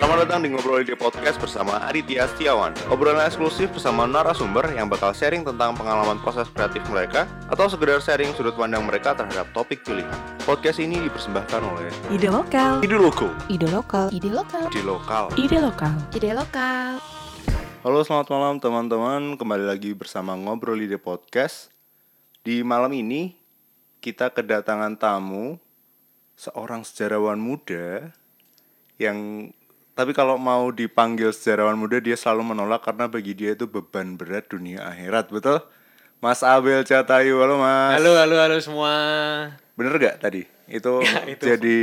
Selamat datang di Ngobrol Ide Podcast bersama Aditya Setiawan Obrolan eksklusif bersama narasumber yang bakal sharing tentang pengalaman proses kreatif mereka Atau sekedar sharing sudut pandang mereka terhadap topik pilihan Podcast ini dipersembahkan oleh Ide lokal. Ide Loko Ide lokal. Ide lokal. Ide Lokal Ide lokal. Ide lokal. Halo selamat malam teman-teman Kembali lagi bersama Ngobrol Ide Podcast Di malam ini kita kedatangan tamu Seorang sejarawan muda Yang tapi kalau mau dipanggil sejarawan muda dia selalu menolak karena bagi dia itu beban berat dunia akhirat, betul? Mas Abel Catayu, halo Mas. Halo, halo, halo semua. Bener gak tadi? Itu, Ya, itu. jadi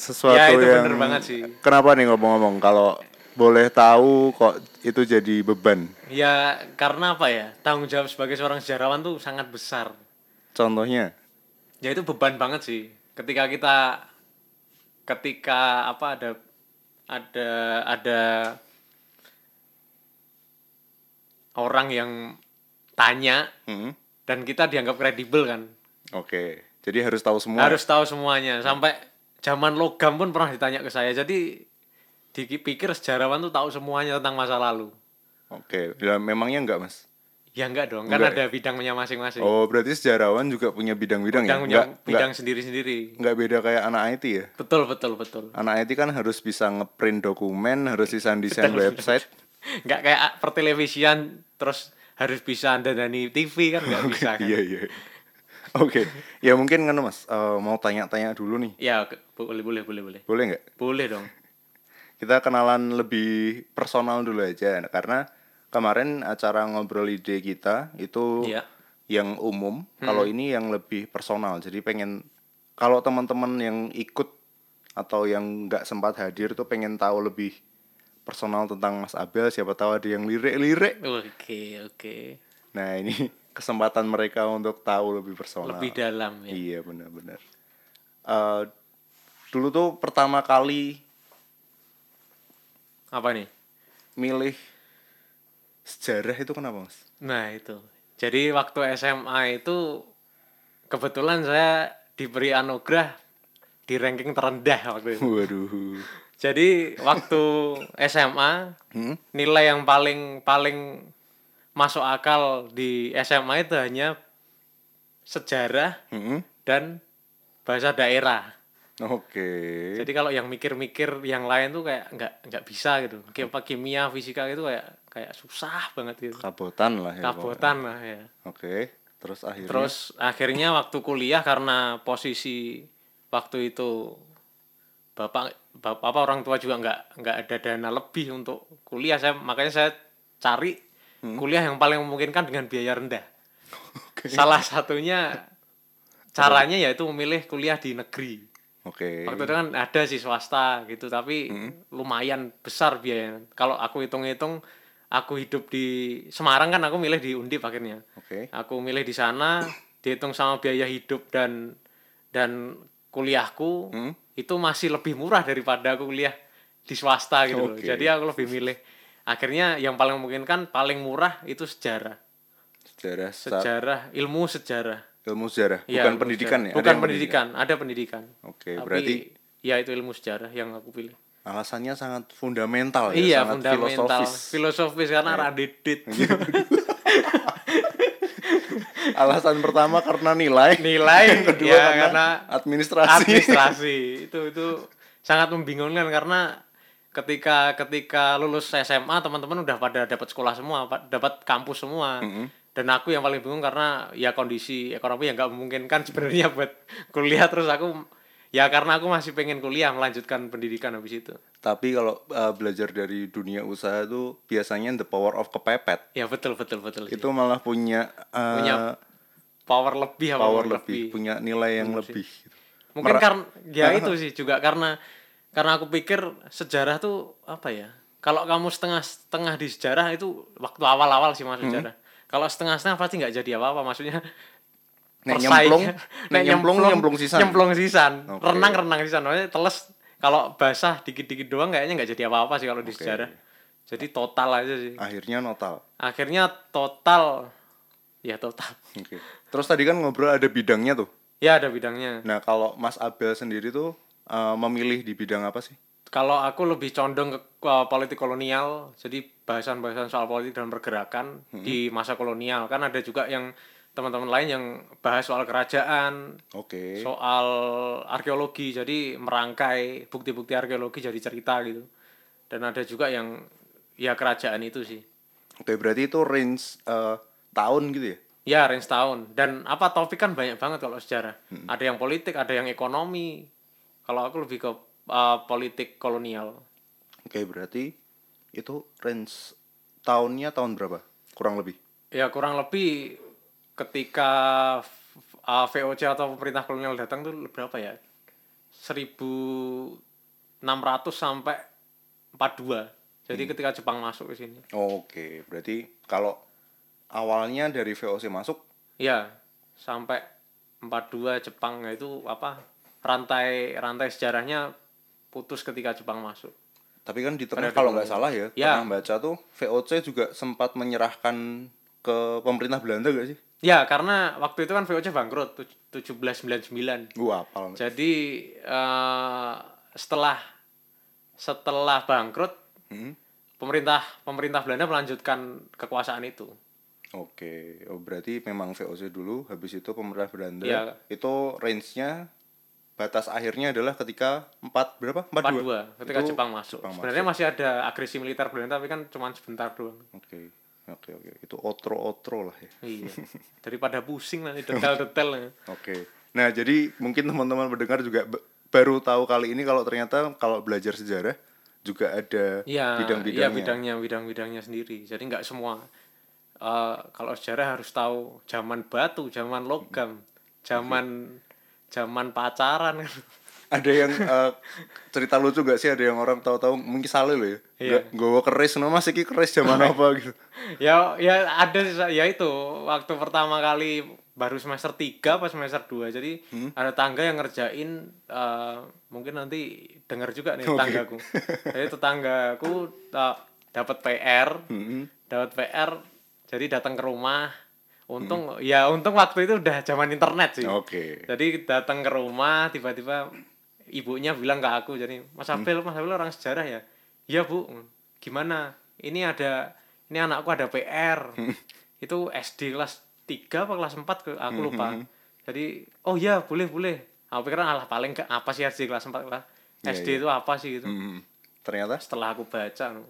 sesuatu Ya, itu yang bener banget sih. Kenapa nih ngomong-ngomong kalau boleh tahu kok itu jadi beban? Ya, karena apa ya? Tanggung jawab sebagai seorang sejarawan tuh sangat besar. Contohnya? Ya itu beban banget sih. Ketika kita ketika apa ada ada ada orang yang tanya Hmm, dan kita dianggap kredibel kan. Oke. Jadi harus tahu semua. Harus tahu semuanya. Sampai zaman logam pun pernah ditanya ke saya. Jadi dipikir sejarawan tuh tahu semuanya tentang masa lalu. Oke. Ya, memangnya enggak, Mas? Ya enggak dong, kan Enggak ada bidangnya masing-masing. Oh, berarti sejarawan juga punya bidang-bidang ya? Bidang punya Enggak, bidang enggak, sendiri-sendiri. enggak beda kayak anak IT ya? Betul, betul, betul. Anak IT kan harus bisa ngeprint dokumen, harus bisa desain website. Enggak kayak pertelevisian terus harus bisa dandani TV kan enggak bisa kan. Iya iya. Oke, ya mungkin kan mas eh, mau tanya-tanya dulu nih, Ya, boleh, boleh, boleh, boleh. boleh nggak? Boleh dong. Kita kenalan lebih personal dulu aja, karena kemarin acara ngobrol ide kita itu Iya. yang umum, kalau ini yang lebih personal. Jadi pengen kalau teman-teman yang ikut atau yang nggak sempat hadir tuh pengen tahu lebih personal tentang Mas Abel, siapa tahu ada yang lirik-lirik. Oke, oke. Nah ini kesempatan mereka untuk tahu lebih personal. Lebih dalam ya. Iya benar-benar. Eh, dulu tuh pertama kali Apa nih? milih sejarah itu kenapa mas? Nah, itu. Jadi waktu SMA itu kebetulan saya diberi anugerah di ranking terendah waktu itu. Waduh. Jadi waktu SMA Hmm? nilai yang paling paling masuk akal di SMA itu hanya sejarah Hmm? dan bahasa daerah. Oke. Jadi kalau yang mikir-mikir yang lain tuh kayak nggak nggak bisa gitu. Kayak apa kimia, fisika itu kayak kayak susah banget gitu. Kabotan lah ya. Kabotan lah ya. Oke. Terus akhirnya. Terus akhirnya waktu kuliah karena posisi waktu itu bapak bapak apa orang tua juga nggak nggak ada dana lebih untuk kuliah saya makanya saya cari Hmm. kuliah yang paling memungkinkan dengan biaya rendah. Salah satunya caranya yaitu memilih kuliah di negeri. Oke. Waktu itu kan ada sih swasta gitu, tapi Hmm. lumayan besar biayanya. Kalau aku hitung-hitung, aku hidup di Semarang kan aku milih di Undip akhirnya. Oke. Aku milih di sana, dihitung sama biaya hidup dan dan kuliahku Hmm? itu masih lebih murah daripada aku kuliah di swasta gitu loh. Oke. Jadi aku lebih milih. Akhirnya yang paling memungkinkan paling murah itu sejarah. Sejarah. Sejarah, ilmu sejarah. ilmu sejarah. Iya, Bukan ilmu pendidikan sejarah. ya. Ada Bukan yang pendidikan, ada pendidikan. Oke. Tapi, Berarti ya itu ilmu sejarah yang aku pilih. Alasannya sangat fundamental ya. iya, sangat fundamental. filosofis. Filosofis karena radidit. Alasan pertama karena nilai. Nilai Yang kedua ya, karena, karena administrasi. administrasi. itu itu sangat membingungkan karena ketika ketika lulus SMA teman-teman udah pada dapat sekolah semua, pa- dapat kampus semua. Dan aku yang paling bingung karena ya kondisi ekonomi yang nggak memungkinkan sebenarnya buat kuliah terus aku ya karena aku masih pengen kuliah melanjutkan pendidikan habis itu. Tapi kalau uh, belajar dari dunia usaha itu biasanya the power of kepepet. Ya betul betul betul. sih. Itu malah punya, uh, Punya power lebih apa power lebih, punya nilai yang lebih. gitu. Mungkin karena ya itu sih juga karena karena aku pikir sejarah tuh apa ya? Kalau kamu setengah setengah di sejarah itu waktu awal-awal sih masuk sejarah. Kalau setengah-setengah pasti nggak jadi apa-apa maksudnya. Nek nyemplung, nek nyemplung, nyemplung sisan. Nyemplung sisan. Oke. Renang renang sisan. Maksudnya teles kalau basah dikit-dikit doang kayaknya nggak jadi apa-apa sih kalau di sejarah. Jadi total aja sih. Akhirnya notal. Akhirnya total ya total. Oke. Terus tadi kan ngobrol ada bidangnya tuh. Ya ada bidangnya. Nah kalau Mas Abel sendiri tuh uh, memilih di bidang apa sih? Kalau aku lebih condong ke, ke politik kolonial, jadi bahasan-bahasan soal politik dan pergerakan di masa kolonial. Kan ada juga yang teman-teman lain yang bahas soal kerajaan, Oke. soal arkeologi, jadi merangkai bukti-bukti arkeologi jadi cerita gitu. Dan ada juga yang ya kerajaan itu sih. Oke, berarti itu range eh, tahun gitu ya? Ya, range tahun. Dan apa topik kan banyak banget kalau sejarah. Ada yang politik, ada yang ekonomi. Kalau aku lebih ke uh, politik kolonial. Oke, berarti itu range tahunnya tahun berapa? Kurang lebih. Ya, kurang lebih ketika uh, VOC atau pemerintah kolonial datang tuh berapa ya? 1600 sampai 42. Jadi ketika Jepang masuk ke sini. Oke, berarti kalau awalnya dari VOC masuk, Ya, sampai 42 Jepang itu apa? Rantai rantai sejarahnya putus ketika Jepang masuk. tapi kan di tengah kalau nggak salah ya, Ya. pernah baca tuh VOC juga sempat menyerahkan ke pemerintah Belanda gak sih? Ya, karena waktu itu kan VOC bangkrut tuj- 1799. Gua apal. Jadi eh, setelah setelah bangkrut Hmm. pemerintah pemerintah Belanda melanjutkan kekuasaan itu. Oke, oh, berarti memang VOC dulu, habis itu pemerintah Belanda. Iya. Itu range-nya batas akhirnya adalah ketika 4 berapa? 42. 42 ketika Itu Jepang masuk. Jepang Sebenarnya masih ada agresi militer Belanda tapi kan cuma sebentar doang. Oke. Oke, oke. Itu otro-otro lah ya. Iya. Daripada pusing nanti detail-detailnya. Oke. Nah, jadi mungkin teman-teman mendengar juga baru tahu kali ini kalau ternyata kalau belajar sejarah juga ada Iya, bidang-bidangnya. iya bidangnya bidang-bidangnya sendiri. Jadi nggak semua eh, kalau sejarah harus tahu zaman batu, zaman logam, zaman zaman pacaran kan. Ada yang eh, cerita lucu gak sih ada yang orang tahu-tahu mungkin salah loh ya. Iya. Nggak- Nggawa keris, no mas iki keris zaman apa gitu. ya ya ada sih, ya itu waktu pertama kali baru semester 3 pas semester 2 jadi Hmm? ada tangga yang ngerjain eh, mungkin nanti dengar juga nih tetanggaku jadi tetanggaku eh, dapat PR Hmm. dapat PR jadi datang ke rumah untung ya untung waktu itu udah zaman internet sih Oke. jadi datang ke rumah tiba-tiba ibunya bilang ke aku jadi Mas Abel Mas Abel orang sejarah ya? Iya bu. Gimana? Ini ada ini anakku ada PR itu SD kelas 3 apa kelas 4 ke aku lupa. jadi oh iya boleh boleh. Aku pikir alah paling ke apa sih SD kelas 4 kelas? Iya, SD itu apa sih? gitu. Hmm. Ternyata? Setelah aku baca no,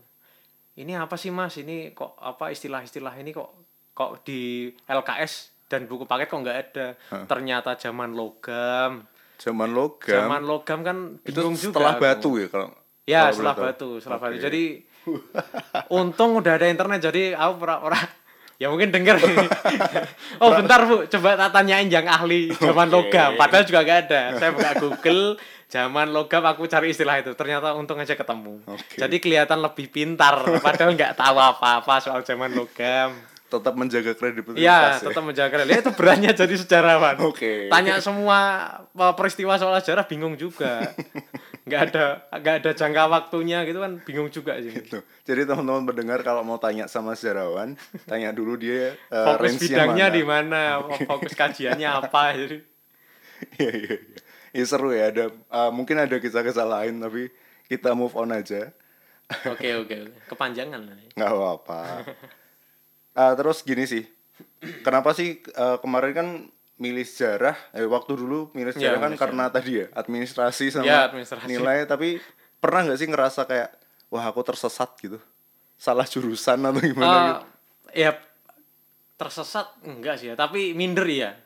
ini apa sih mas? Ini kok apa istilah-istilah ini kok kok di LKS dan buku paket kok nggak ada? Ternyata zaman logam zaman logam. Zaman logam kan itu bingung juga setelah aku. batu ya kalau ya kalau setelah batu setelah batu. Oke. jadi untung udah ada internet jadi aku pernah ya mungkin denger. Oh bentar bu. Coba tak tanyain yang ahli zaman Oke. logam. Padahal juga gak ada. Saya buka Google zaman logam aku cari istilah itu. Ternyata untung aja ketemu. Oke. jadi kelihatan lebih pintar padahal nggak tahu apa-apa soal zaman logam tetap menjaga kredibilitas Iya, ya. tetap menjaga ya, itu berannya jadi sejarawan. Oke. Tanya semua uh, peristiwa soal sejarah bingung juga. nggak ada nggak ada jangka waktunya gitu kan bingung juga sih. Tuh. Jadi teman-teman mendengar kalau mau tanya sama sejarawan, tanya dulu dia eh, Fokus bidangnya mana. di mana, fokus kajiannya apa jadi. Iya iya iya. Ya seru ya ada eh, mungkin ada kisah-kisah lain tapi kita move on aja. Oke oke oke. Kepanjangan lah. nggak apa-apa. Ah, terus gini sih, kenapa sih eh, kemarin kan milih sejarah? Eh waktu dulu milih sejarah Iya, kan karena tadi ya administrasi sama Iya, administrasi. nilai. Tapi pernah nggak sih ngerasa kayak wah aku tersesat gitu, salah jurusan atau gimana gitu? Eh, ya tersesat enggak sih ya, tapi minder ya.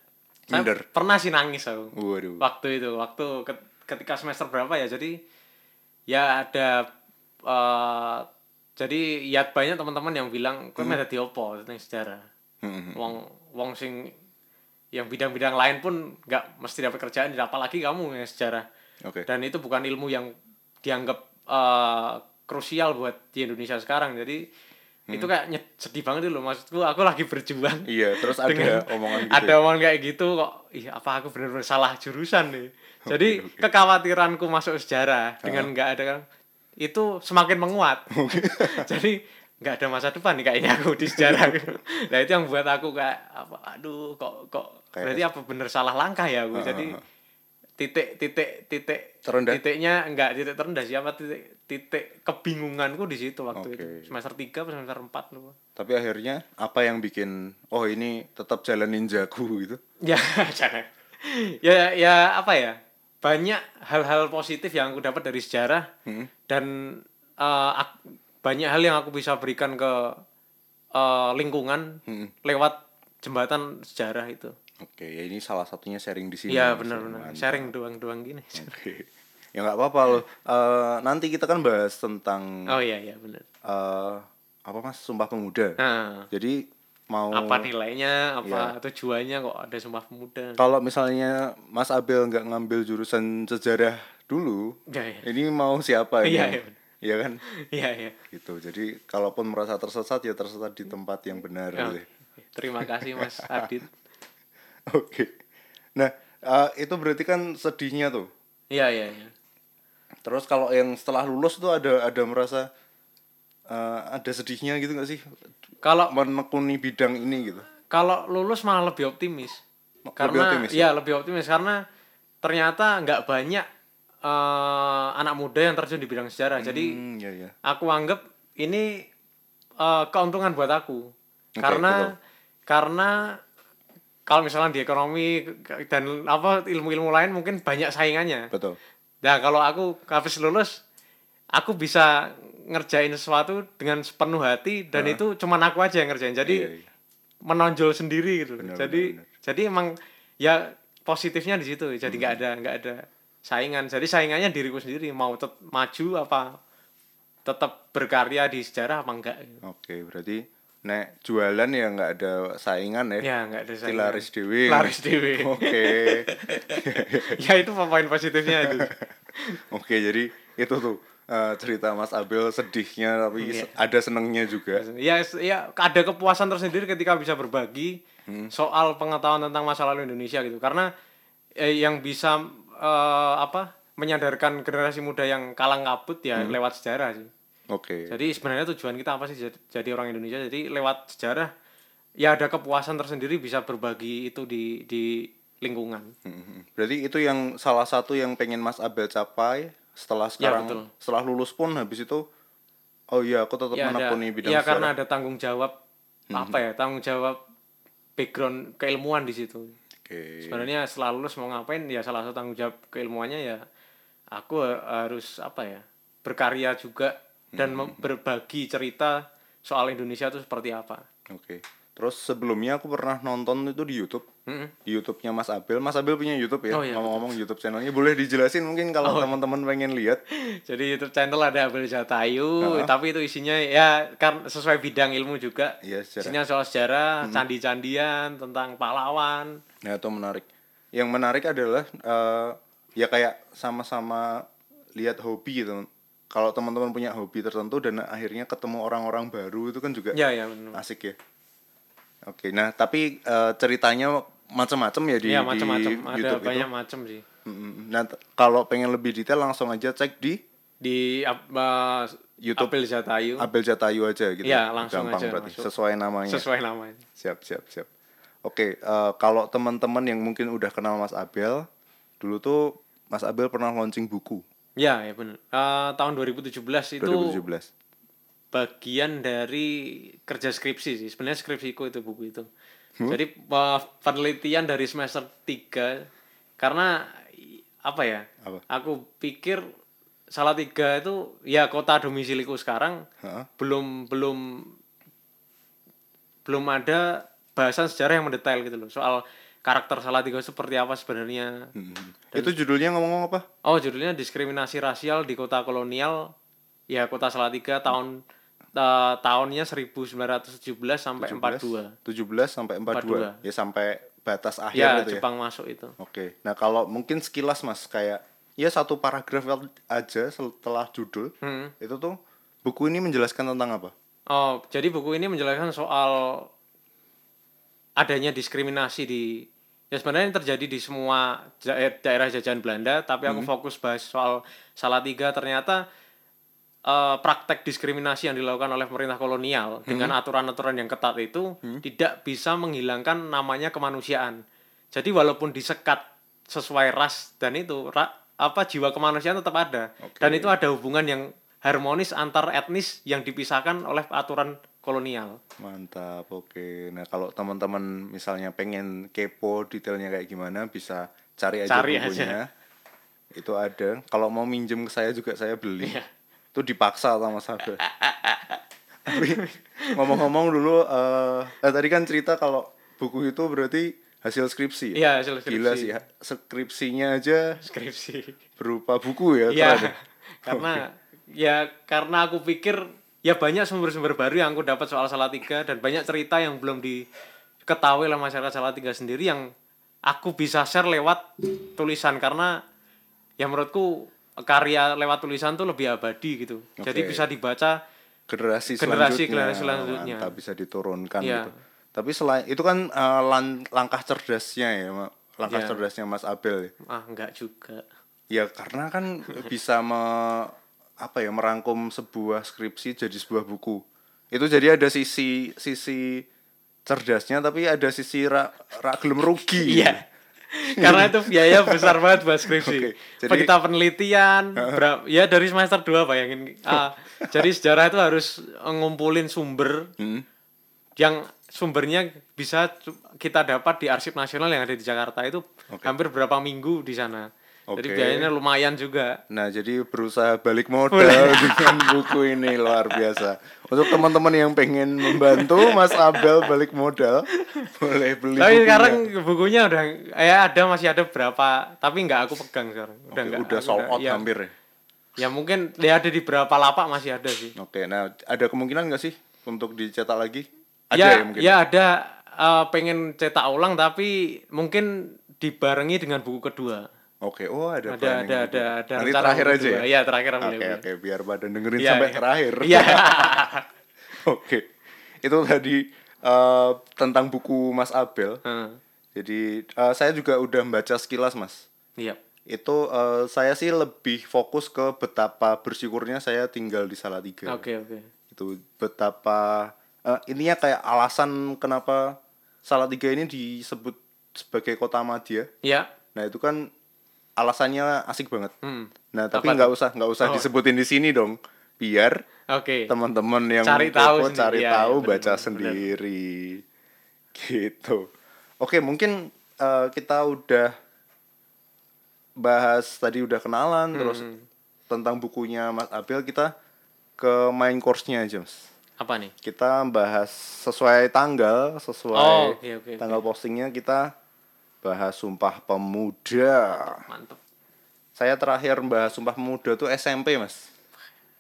Saya Minder. pernah sih nangis aku. Waduh. waktu itu waktu ke- ketika semester berapa ya jadi ya ada eh jadi ya banyak teman-teman yang bilang kowe hmm. di opo tentang sejarah. Hmm, wong wong sing yang bidang-bidang lain pun nggak mesti dapat kerjaan apalagi kamu yang sejarah. Oke. dan itu bukan ilmu yang dianggap eh, krusial buat di Indonesia sekarang. Jadi itu kayak nyet- sedih banget dulu maksudku aku lagi berjuang Iya, terus ada dengan- omongan gitu. ada ya? omongan kayak gitu kok ih apa aku bener-bener salah jurusan nih? Jadi kekhawatiranku masuk sejarah dengan nggak ada kan itu semakin menguat. Jadi nggak ada masa depan nih kayaknya aku di sejarah. Nah itu yang buat aku kayak apa aduh kok kok Kayak- berarti apa bener salah langkah ya aku? Jadi titik titik titik Terendah? titiknya enggak titik terendah siapa titik titik kebingunganku di situ waktu Oke. itu semester 3 atau semester 4 lupa. Tapi akhirnya apa yang bikin oh ini tetap jalan ninjaku gitu? ya jangan. Ya ya apa ya banyak hal-hal positif yang aku dapat dari sejarah Hmm. dan eh, ak- banyak hal yang aku bisa berikan ke eh, lingkungan Hmm. lewat jembatan sejarah itu Oke, ya ini salah satunya sharing di sini. iya benar-benar sharing doang-doang gini Oke. Ya nggak apa-apa loh. Eh, nanti kita kan bahas tentang oh iya iya benar eh, apa mas Sumpah Pemuda. nah Jadi mau apa nilainya apa Iya. tujuannya kok ada sumpah pemuda kalau misalnya Mas Abel nggak ngambil jurusan sejarah dulu, ya ya ini mau siapa ini? Iya, iya. Iya kan? iya iya Gitu. Jadi kalaupun merasa tersesat ya tersesat di tempat yang benar. Gitu. terima kasih mas Adit Oke. Nah, eh, itu berarti kan sedihnya tuh. iya iya iya Terus kalau yang setelah lulus tuh ada ada merasa eh, ada sedihnya gitu nggak sih? kalau Menekuni bidang ini gitu. kalau lulus malah lebih optimis Lebih karena optimis, ya lebih optimis karena ternyata nggak banyak eh, anak muda yang terjun di bidang sejarah jadi Hmm, iya iya. aku anggap ini eh, keuntungan buat aku Oke, karena betul. karena kalau misalnya di ekonomi dan apa ilmu-ilmu lain mungkin banyak saingannya Betul. nah kalau aku habis lulus aku bisa ngerjain sesuatu dengan sepenuh hati dan itu cuman aku aja yang ngerjain jadi Iya, iya. menonjol sendiri gitu Benar, jadi benar, benar. jadi emang ya positifnya di situ jadi nggak ada nggak ada saingan jadi saingannya diriku sendiri mau tet maju apa tetap berkarya di sejarah apa enggak gitu. Oke, berarti nek jualan ya nggak ada saingan ya. ya nggak ada saingan Tilaris dewe. laris dewe Oke. ya itu poin positifnya itu Oke, jadi itu tuh eh, cerita Mas Abel sedihnya tapi Iya. se- ada senengnya juga. ya s- ya ada kepuasan tersendiri ketika bisa berbagi Hmm. soal pengetahuan tentang masa lalu Indonesia gitu karena eh, yang bisa eh, apa menyadarkan generasi muda yang kalang kabut ya Hmm. lewat sejarah sih Oke. jadi sebenarnya tujuan kita apa sih jadi, orang Indonesia jadi lewat sejarah ya ada kepuasan tersendiri bisa berbagi itu di di lingkungan Mhm. Berarti itu yang salah satu yang pengen Mas Abel capai setelah sekarang Ya, betul. setelah lulus pun habis itu oh iya aku tetap ya menekuni bidang ya sejarah. karena ada tanggung jawab apa ya tanggung jawab background keilmuan di situ Oke. sebenarnya setelah lulus mau ngapain ya salah satu tanggung jawab keilmuannya ya aku ha- harus apa ya berkarya juga dan mem- berbagi cerita soal Indonesia itu seperti apa Oke. Terus sebelumnya aku pernah nonton itu di YouTube. Mm-mm. Di YouTube-nya Mas Abel. Mas Abel punya YouTube ya. Oh, iya, Ngomong-ngomong YouTube channelnya boleh dijelasin mungkin kalau teman-teman pengen lihat. jadi YouTube channel ada Abel Jatayu tapi itu isinya ya kan sesuai bidang ilmu juga Iya, sejarah. isinya soal sejarah candi-candian tentang pahlawan Nah, itu menarik. Yang menarik adalah eh, ya kayak sama-sama lihat hobi gitu. Kalau teman-teman punya hobi tertentu dan akhirnya ketemu orang-orang baru itu kan juga ya ya asik ya. Oke, nah tapi eh, ceritanya macam-macam ya di, ya di macam-macam ada YouTube banyak itu. macam sih Nah, kalau pengen lebih detail langsung aja cek di di apa YouTube. Abel Jatayu Abel Jatayu aja gitu. Iya, langsung Gampang aja berarti masuk. sesuai namanya. sesuai namanya Siap, siap, siap. Oke, eh, kalau teman-teman yang mungkin udah kenal Mas Abel, dulu tuh Mas Abel pernah launching buku Ya, ya benar. Eh, tahun 2017 itu 2017. Bagian dari kerja skripsi sih. Sebenarnya skripsiku itu buku itu. Jadi eh, penelitian dari semester 3 karena apa ya? Apa? Aku pikir salah tiga itu ya kota domisiliku sekarang Heeh. belum belum belum ada bahasan sejarah yang mendetail gitu loh soal karakter Salatiga seperti apa sebenarnya. Hmm. Itu judulnya ngomong apa? Oh, judulnya diskriminasi rasial di kota kolonial. Ya, kota Salatiga tahun eh, tahunnya 1917 sampai 42. 17 sampai 42. 42. Ya sampai batas akhir Ya, itu ya. Jepang masuk itu. Oke. Nah, kalau mungkin sekilas Mas kayak ya satu paragraf aja setelah judul Hmm. itu tuh buku ini menjelaskan tentang apa? Oh, jadi buku ini menjelaskan soal adanya diskriminasi di ya sebenarnya ini terjadi di semua ja- daerah jajahan Belanda, tapi aku fokus bahas soal Salatiga ternyata eh, praktek diskriminasi yang dilakukan oleh pemerintah kolonial dengan aturan-aturan yang ketat itu tidak bisa menghilangkan namanya kemanusiaan. Jadi walaupun disekat sesuai ras dan itu ra- apa jiwa kemanusiaan tetap ada Oke. dan itu ada hubungan yang harmonis antar etnis yang dipisahkan oleh aturan kolonial Mantap, oke. Nah, kalau teman-teman misalnya pengen kepo detailnya kayak gimana, bisa cari aja Cari bukunya. Itu ada. Kalau mau minjem ke saya juga saya beli. Iya. Itu dipaksa sama saya. Tapi ngomong-ngomong dulu, eh, eh, tadi kan cerita kalau buku itu berarti hasil skripsi. ya? Iya, hasil skripsi. Gila sih, skripsinya aja skripsi berupa buku ya. Iya, ya? karena ya karena aku pikir ya banyak sumber-sumber baru yang aku dapat soal Salatiga dan banyak cerita yang belum diketahui oleh masyarakat Salatiga sendiri yang aku bisa share lewat tulisan karena ya menurutku karya lewat tulisan tuh lebih abadi gitu. Jadi Oke. bisa dibaca generasi Generasi- selanjutnya, generasi selanjutnya. mantap bisa diturunkan Iya. gitu. Tapi selain itu kan lan- langkah cerdasnya ya, langkah Iya. cerdasnya Mas Abel. ya. ah enggak juga. Ya karena kan bisa me, apa ya merangkum sebuah skripsi jadi sebuah buku. Itu jadi ada sisi sisi cerdasnya tapi ada sisi ra, ra gelem rugi. Iya. Karena itu biaya besar banget buat skripsi. Oke, jadi- Kita penelitian, bera- ya dari semester 2 bayangin. Ah, jadi sejarah itu harus ngumpulin sumber Hmm. yang sumbernya bisa kita dapat di Arsip Nasional yang ada di Jakarta itu Oke. hampir berapa minggu di sana. Jadi Oke. biayanya lumayan juga. Nah, jadi berusaha balik modal dengan buku ini luar biasa. Untuk teman-teman yang pengen membantu Mas Abel balik modal, boleh beli Tapi bukunya. sekarang bukunya udah ya ada masih ada berapa, tapi nggak aku pegang sekarang. Udah Oke, nggak. udah sold out ya, hampir ya. ya mungkin ya ada di berapa lapak masih ada sih. Oke, nah ada kemungkinan nggak sih untuk dicetak lagi? Ada ya, ya, mungkin. ya ada eh, pengen cetak ulang tapi mungkin dibarengi dengan buku kedua. Oke, oh ada Ada planning ada gitu. ada ada Nanti terakhir buku aja ya. Iya, terakhir Oke, boleh, oke, biar pada dengerin Iya, sampai iya. terakhir. Iya. Oke. Itu tadi eh, tentang buku Mas Abel. Heeh. Jadi eh, saya juga udah baca sekilas, Mas. Iya. Itu eh, saya sih lebih fokus ke betapa bersyukurnya saya tinggal di Salatiga. Oke, oke. Itu betapa eh, ininya kayak alasan kenapa Salatiga ini disebut sebagai kota madya. Iya. Nah, itu kan alasannya asik banget. Hmm. Nah, tapi nggak usah nggak usah Oh. disebutin di sini dong. Biar Oke. teman-teman yang Cari tahu sendiri. cari Iya, tahu iya, bener, baca bener, sendiri. Gitu. Oke, mungkin eh, kita udah bahas tadi udah kenalan terus Hmm. tentang bukunya Mas Abel kita ke main course-nya aja, Mas. Apa nih? Kita bahas sesuai tanggal, sesuai Oh, oke, oke, oke. tanggal postingnya kita bahas Sumpah Pemuda. Mantap. Saya terakhir bahas Sumpah Pemuda tuh SMP, Mas.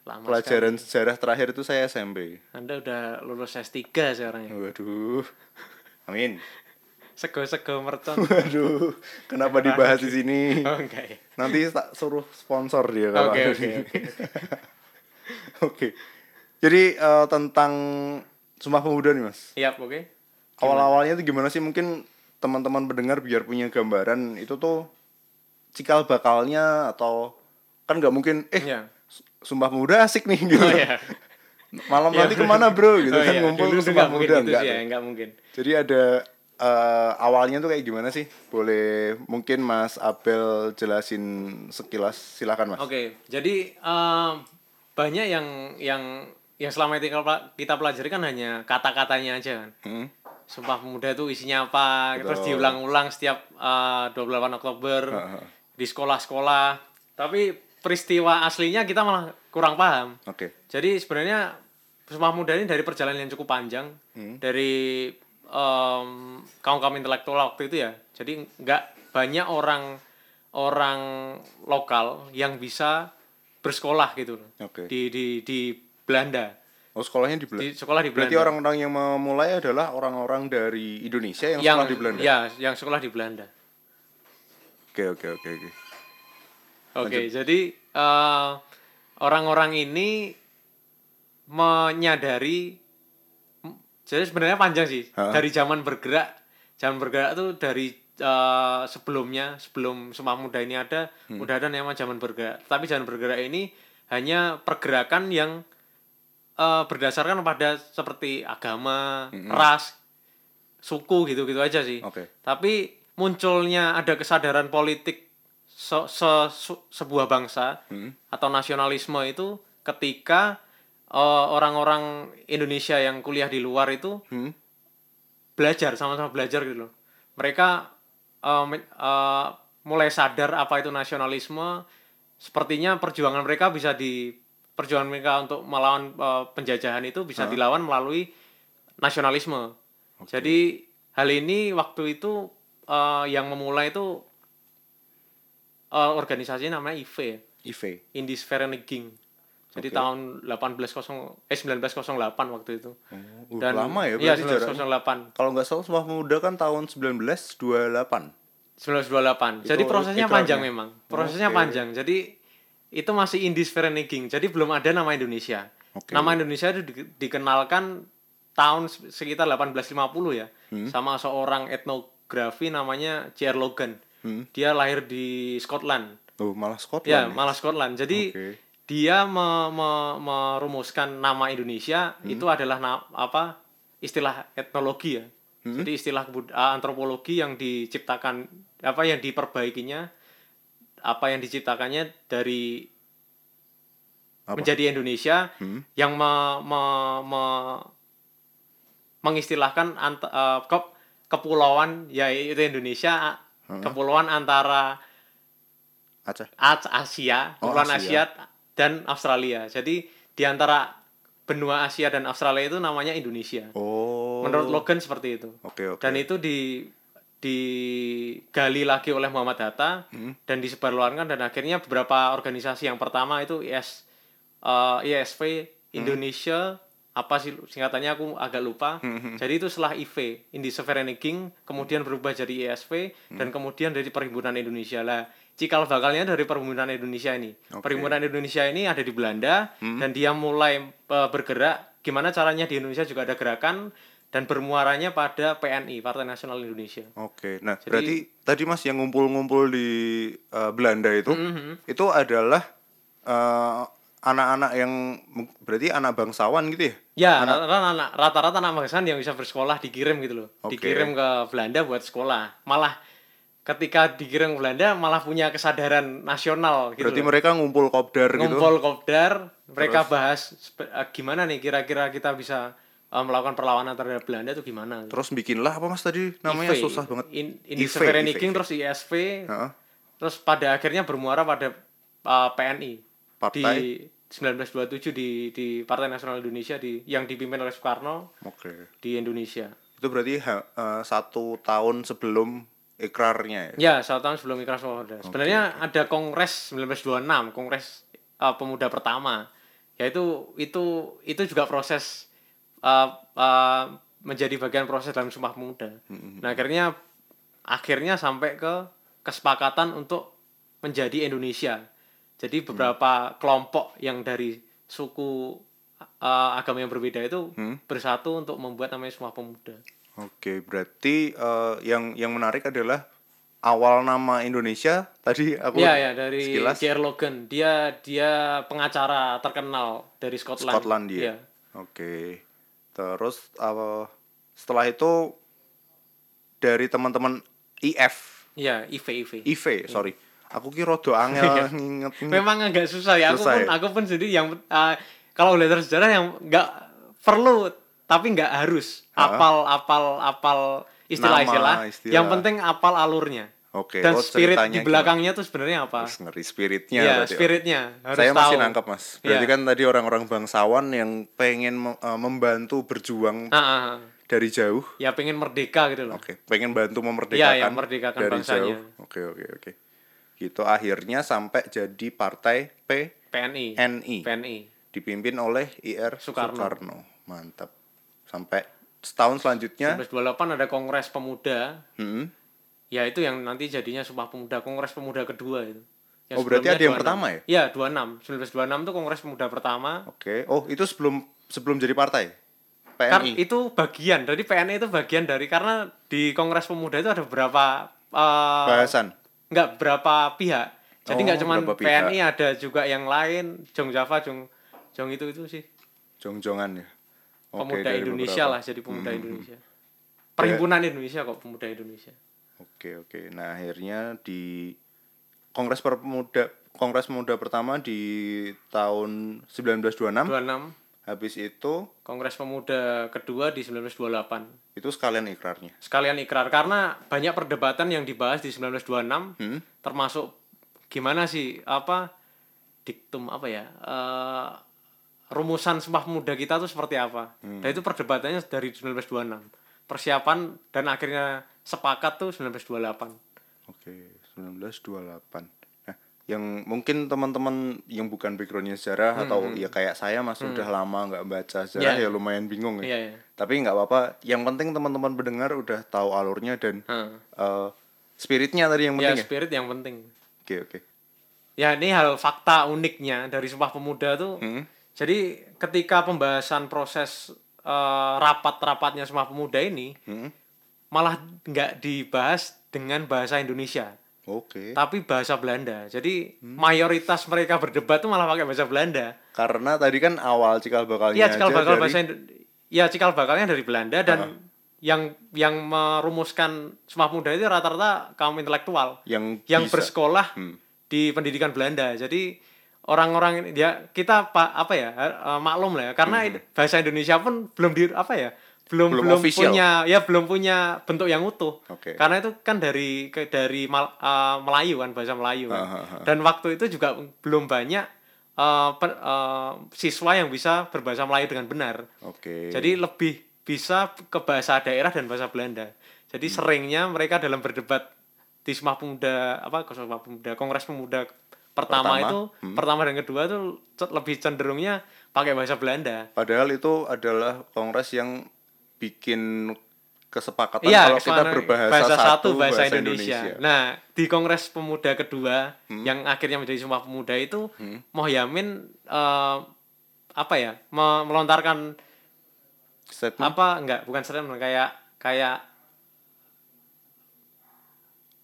Lama Pelajaran sejarah terakhir itu saya SMP. sekali. Anda udah lulus S3 sekarang ya. Waduh. Amin. Sego-sego mercon. Waduh. Kenapa dibahas di sini? oh, enggak ya. Nanti tak suruh sponsor dia kalau Oke, oke, oke. Oke. Jadi eh, tentang Sumpah Pemuda nih, Mas. Iya, oke. Awal-awalnya itu gimana sih? Mungkin teman-teman pendengar biar punya gambaran itu tuh cikal bakalnya atau kan nggak mungkin eh Iya. Sumpah Pemuda asik nih gitu. Oh iya. Malam Iya, nanti ke mana bro gitu Oh, kan iya. ngumpul Dulu Sumpah gitu enggak sih ya, enggak mungkin. Jadi ada eh, awalnya tuh kayak gimana sih? Boleh mungkin Mas Abel jelasin sekilas silakan Mas. Oke, jadi em, banyak yang yang yang selama itu kita- kita pelajari kan hanya kata-katanya aja kan. Hmm. Sumpah Pemuda itu isinya apa, terus Betul. diulang-ulang setiap eh, 28 Oktober Heeh. di sekolah-sekolah. Tapi peristiwa aslinya kita malah kurang paham. Oke. Jadi sebenarnya Sumpah Pemuda ini dari perjalanan yang cukup panjang Hmm. dari em, kaum-kaum intelektual waktu itu ya. Jadi nggak banyak orang orang lokal yang bisa bersekolah gitu Oke. di di di Belanda Oh sekolahnya di Belanda. di sekolah di Belanda Berarti orang-orang yang memulai adalah orang-orang dari Indonesia yang, yang sekolah di Belanda. ya yang sekolah di Belanda Oke oke oke oke. oke jadi eh, orang-orang ini menyadari jadi sebenarnya panjang sih Hah? dari zaman bergerak zaman bergerak tuh dari eh, sebelumnya sebelum Sumpah Muda ini ada Hmm. udah ada nama zaman bergerak tapi zaman bergerak ini hanya pergerakan yang eh, berdasarkan pada seperti agama ras suku gitu gitu aja sih Hmm. Oke. tapi munculnya ada kesadaran politik se- sebuah bangsa atau nasionalisme itu ketika eh, orang-orang Indonesia yang kuliah di luar itu Hmm? belajar sama-sama belajar gitu loh. Mereka men- eh, mulai sadar apa itu nasionalisme. Sepertinya perjuangan mereka bisa di perjuangan mereka untuk melawan eh, penjajahan itu bisa dilawan melalui nasionalisme. Jadi hal ini waktu itu eh, yang memulai itu eh, organisasi namanya IFE, IV. Indies Vereniging. Jadi Oke. tahun 1800 eh 1908 waktu itu. Uh, lama ya Iya, berarti jaraknya. 1908. Kalau nggak salah Sumpah Pemuda kan tahun 1928. 1928. Itu Jadi prosesnya ikrarnya. panjang memang. Prosesnya Oke. panjang. Jadi itu masih Indies Vereniging. Jadi belum ada nama Indonesia. Oke. Nama Indonesia itu di- dikenalkan tahun se- sekitar 1850 ya. Hmm. Sama seorang etnografi namanya J.R. Logan. Hmm. Dia lahir di Scotland. Oh, malah Scotland. Ya, ya? malah Scotland. Jadi Oke. dia me- me- merumuskan nama Indonesia Hmm. itu adalah na- apa istilah etnologi ya. Hmm. Jadi istilah ah, antropologi yang diciptakan apa yang diperbaikinya apa yang diciptakannya dari Apa? menjadi Indonesia Hmm. yang me- me- me- mengistilahkan ant- eh, ke- kepulauan yaitu Indonesia Hmm. kepulauan antara Aceh. As- Asia, Oh, Kepulauan Asia. Asia. dan Australia. Jadi di antara benua Asia dan Australia itu namanya Indonesia. Oh. Menurut Logan seperti itu. Oke, oke. Dan itu di digali lagi oleh Muhammad Hatta Hmm. dan disebarluaskan dan akhirnya beberapa organisasi yang pertama itu IS eh, ISV Indonesia apa sih singkatannya aku agak lupa. Hmm, Jadi itu setelah IV, Indische Vereniging, kemudian berubah jadi ISV Hmm. dan kemudian dari Perhimpunan Indonesia lah. Cikal bakalnya dari Perhimpunan Indonesia ini. Oke. Perhimpunan Indonesia ini ada di Belanda Hmm. dan dia mulai eh, bergerak gimana caranya di Indonesia juga ada gerakan dan bermuaranya pada PNI, Partai Nasional Indonesia. Oke. Nah, Jadi- berarti tadi Mas yang ngumpul-ngumpul di eh, Belanda itu Mhm. itu adalah eh, anak-anak yang berarti anak bangsawan gitu ya? Ya, rata-rata anak rata-rata anak bangsawan yang bisa bersekolah dikirim gitu loh. Oke. Dikirim ke Belanda buat sekolah. Malah ketika dikirim ke Belanda malah punya kesadaran nasional gitu. Berarti loh. mereka ngumpul kopdar gitu. Ngumpul kopdar, mereka bahas spe- eh, gimana nih kira-kira kita bisa eh, melakukan perlawanan terhadap Belanda itu gimana. Terus bikinlah apa Mas tadi namanya IV, susah banget. In, Indische Vereniging terus ISV, Heeh. terus pada akhirnya bermuara pada uh, PNI Partai? di 1927 di di Partai Nasional Indonesia di yang dipimpin oleh Soekarno Oke. di Indonesia. Itu berarti eh, satu tahun sebelum ikrarnya ya? Ya, satu tahun sebelum Ikrar Pemuda. Sebenarnya ada Kongres 1926, Kongres uh, Pemuda pertama. Yaitu itu itu juga proses uh, uh, menjadi bagian proses dalam Sumpah Pemuda. Nah, akhirnya akhirnya sampai ke kesepakatan untuk menjadi Indonesia. Jadi beberapa kelompok yang dari suku uh, agama yang berbeda itu Hmm. bersatu untuk membuat namanya Sumpah Pemuda. Oke, berarti eh, yang yang menarik adalah awal nama Indonesia tadi aku Iya ya dari sekilas J.R. Logan. Dia dia pengacara terkenal dari Scotland. Scotland dia. Iya. Oke. Terus apa setelah itu dari teman-teman IF, Iya, IV IV. IV, sorry. Aku kira rada angel nginget. Memang agak susah ya. Aku Susah pun ya? aku pun sendiri yang uh, kalau belajar sejarah yang nggak perlu tapi nggak harus apal apal apal istilah-istilah. Istilah. Yang penting apal alurnya. Oke, Dan oh, spirit di belakangnya tuh sebenarnya apa? Terus ngeri spiritnya Iya, berarti. spiritnya harus Saya masih tahu. nangkep, Mas. Berarti Iya. kan tadi orang-orang bangsawan yang pengen eh, membantu berjuang ah, ah. dari jauh. Ya pengen merdeka gitu loh. Oke, pengen bantu memerdekakan Iya, yang merdekakan dari bangsanya. jauh. Oke, oke, oke. Gitu akhirnya sampai jadi partai PNI. PNI PNI. dipimpin oleh IR Soekarno. Soekarno. Mantap. Sampai setahun selanjutnya 1928 ada Kongres Pemuda. hmm, Ya itu yang nanti jadinya Sumpah Pemuda, Kongres Pemuda kedua itu. Yang Oh, berarti ada yang 26. pertama ya? Iya, 26. 1926 itu Kongres Pemuda pertama. Oke. Oh, itu sebelum sebelum jadi partai? Kar- PNI. itu bagian, jadi PNI itu bagian dari karena di Kongres Pemuda itu ada beberapa eh, Bahasan. nggak berapa pihak. Jadi Oh, nggak cuma berapa pihak. PNI ada juga yang lain, Jong Java, Jong Jong itu itu sih. Jong-jongan ya. Oke, Pemuda dari Indonesia beberapa. lah jadi Pemuda Hmm. Indonesia. Perhimpunan Indonesia kok Pemuda Indonesia. Oke oke. Nah akhirnya di Kongres Pemuda Kongres Pemuda pertama di tahun 1926. 26 Habis itu Kongres Pemuda kedua di 1928 itu sekalian ikrarnya. sekalian ikrar karena banyak perdebatan yang dibahas di 1926 Hmm? termasuk gimana sih apa diktum apa ya eh, rumusan Sumpah Pemuda kita tuh seperti apa Hmm. dan itu perdebatannya dari 1926 persiapan dan akhirnya sepakat tuh 1928 Oke, 1928. Nah, yang mungkin teman-teman yang bukan backgroundnya sejarah atau ya kayak saya mas udah lama nggak baca sejarah Iya. ya lumayan bingung ya. iya iya Tapi nggak apa-apa. Yang penting teman-teman pendengar udah tahu alurnya dan Hmm. eh, spiritnya tadi yang ya penting ya. spirit yang penting Oke oke. ya ini hal fakta uniknya dari Sumpah Pemuda tuh Hmm. jadi ketika pembahasan proses eh, rapat-rapatnya Sumpah Pemuda ini Hmm. Malah nggak dibahas dengan bahasa Indonesia Oke. tapi bahasa Belanda jadi mayoritas mereka berdebat tuh malah pakai bahasa Belanda Karena tadi kan awal cikal bakalnya iya cikal aja bakal dari- bahasa Indo- ya cikal bakalnya dari Belanda dan yang yang merumuskan Sumpah Pemuda itu rata-rata kaum intelektual yang yang bisa. bersekolah Hmm. di pendidikan Belanda. Jadi orang-orang ya kita pak apa ya eh, maklum lah ya karena bahasa Indonesia pun belum di apa ya belum Hmm. Belum belum, official. punya ya belum punya bentuk yang utuh. Oke. Karena itu kan dari dari Mal- eh, Melayu kan bahasa Melayu kan. Ah, ah, ah. Dan waktu itu juga belum banyak eh, pe- eh, siswa yang bisa berbahasa Melayu dengan benar. Oke. Jadi lebih bisa ke bahasa daerah dan bahasa Belanda. Jadi Hmm. seringnya mereka dalam berdebat di Sumpah Pemuda apa Sumpah Pemuda Kongres Pemuda pertama, Pertama, itu pertama dan kedua tuh c- lebih cenderungnya pakai bahasa Belanda. Padahal itu adalah kongres yang bikin kesepakatan Iya, kalau kita berbahasa bahasa satu, bahasa, Indonesia. Nah, di Kongres Pemuda kedua yang akhirnya menjadi Sumpah Pemuda itu Mohyamin eh, apa ya? me- melontarkan Statement? apa enggak bukan statement kayak kayak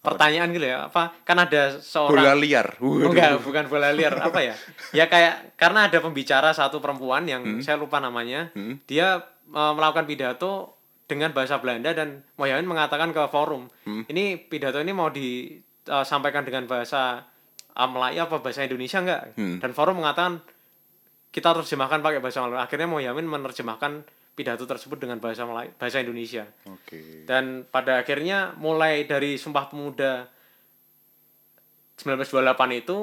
pertanyaan gitu ya apa kan ada seorang bola liar. Oh, enggak bukan bola liar apa ya. Ya kayak karena ada pembicara satu perempuan yang saya lupa namanya dia eh, melakukan pidato dengan bahasa Belanda dan Mohyamin mengatakan ke forum ini pidato ini mau disampaikan dengan bahasa eh, Melayu apa bahasa Indonesia enggak? Dan forum mengatakan kita terjemahkan pakai bahasa Melayu. Akhirnya Mohyamin menerjemahkan pidato tersebut dengan bahasa Melayu bahasa Indonesia. Oke. dan pada akhirnya mulai dari Sumpah Pemuda 1928 itu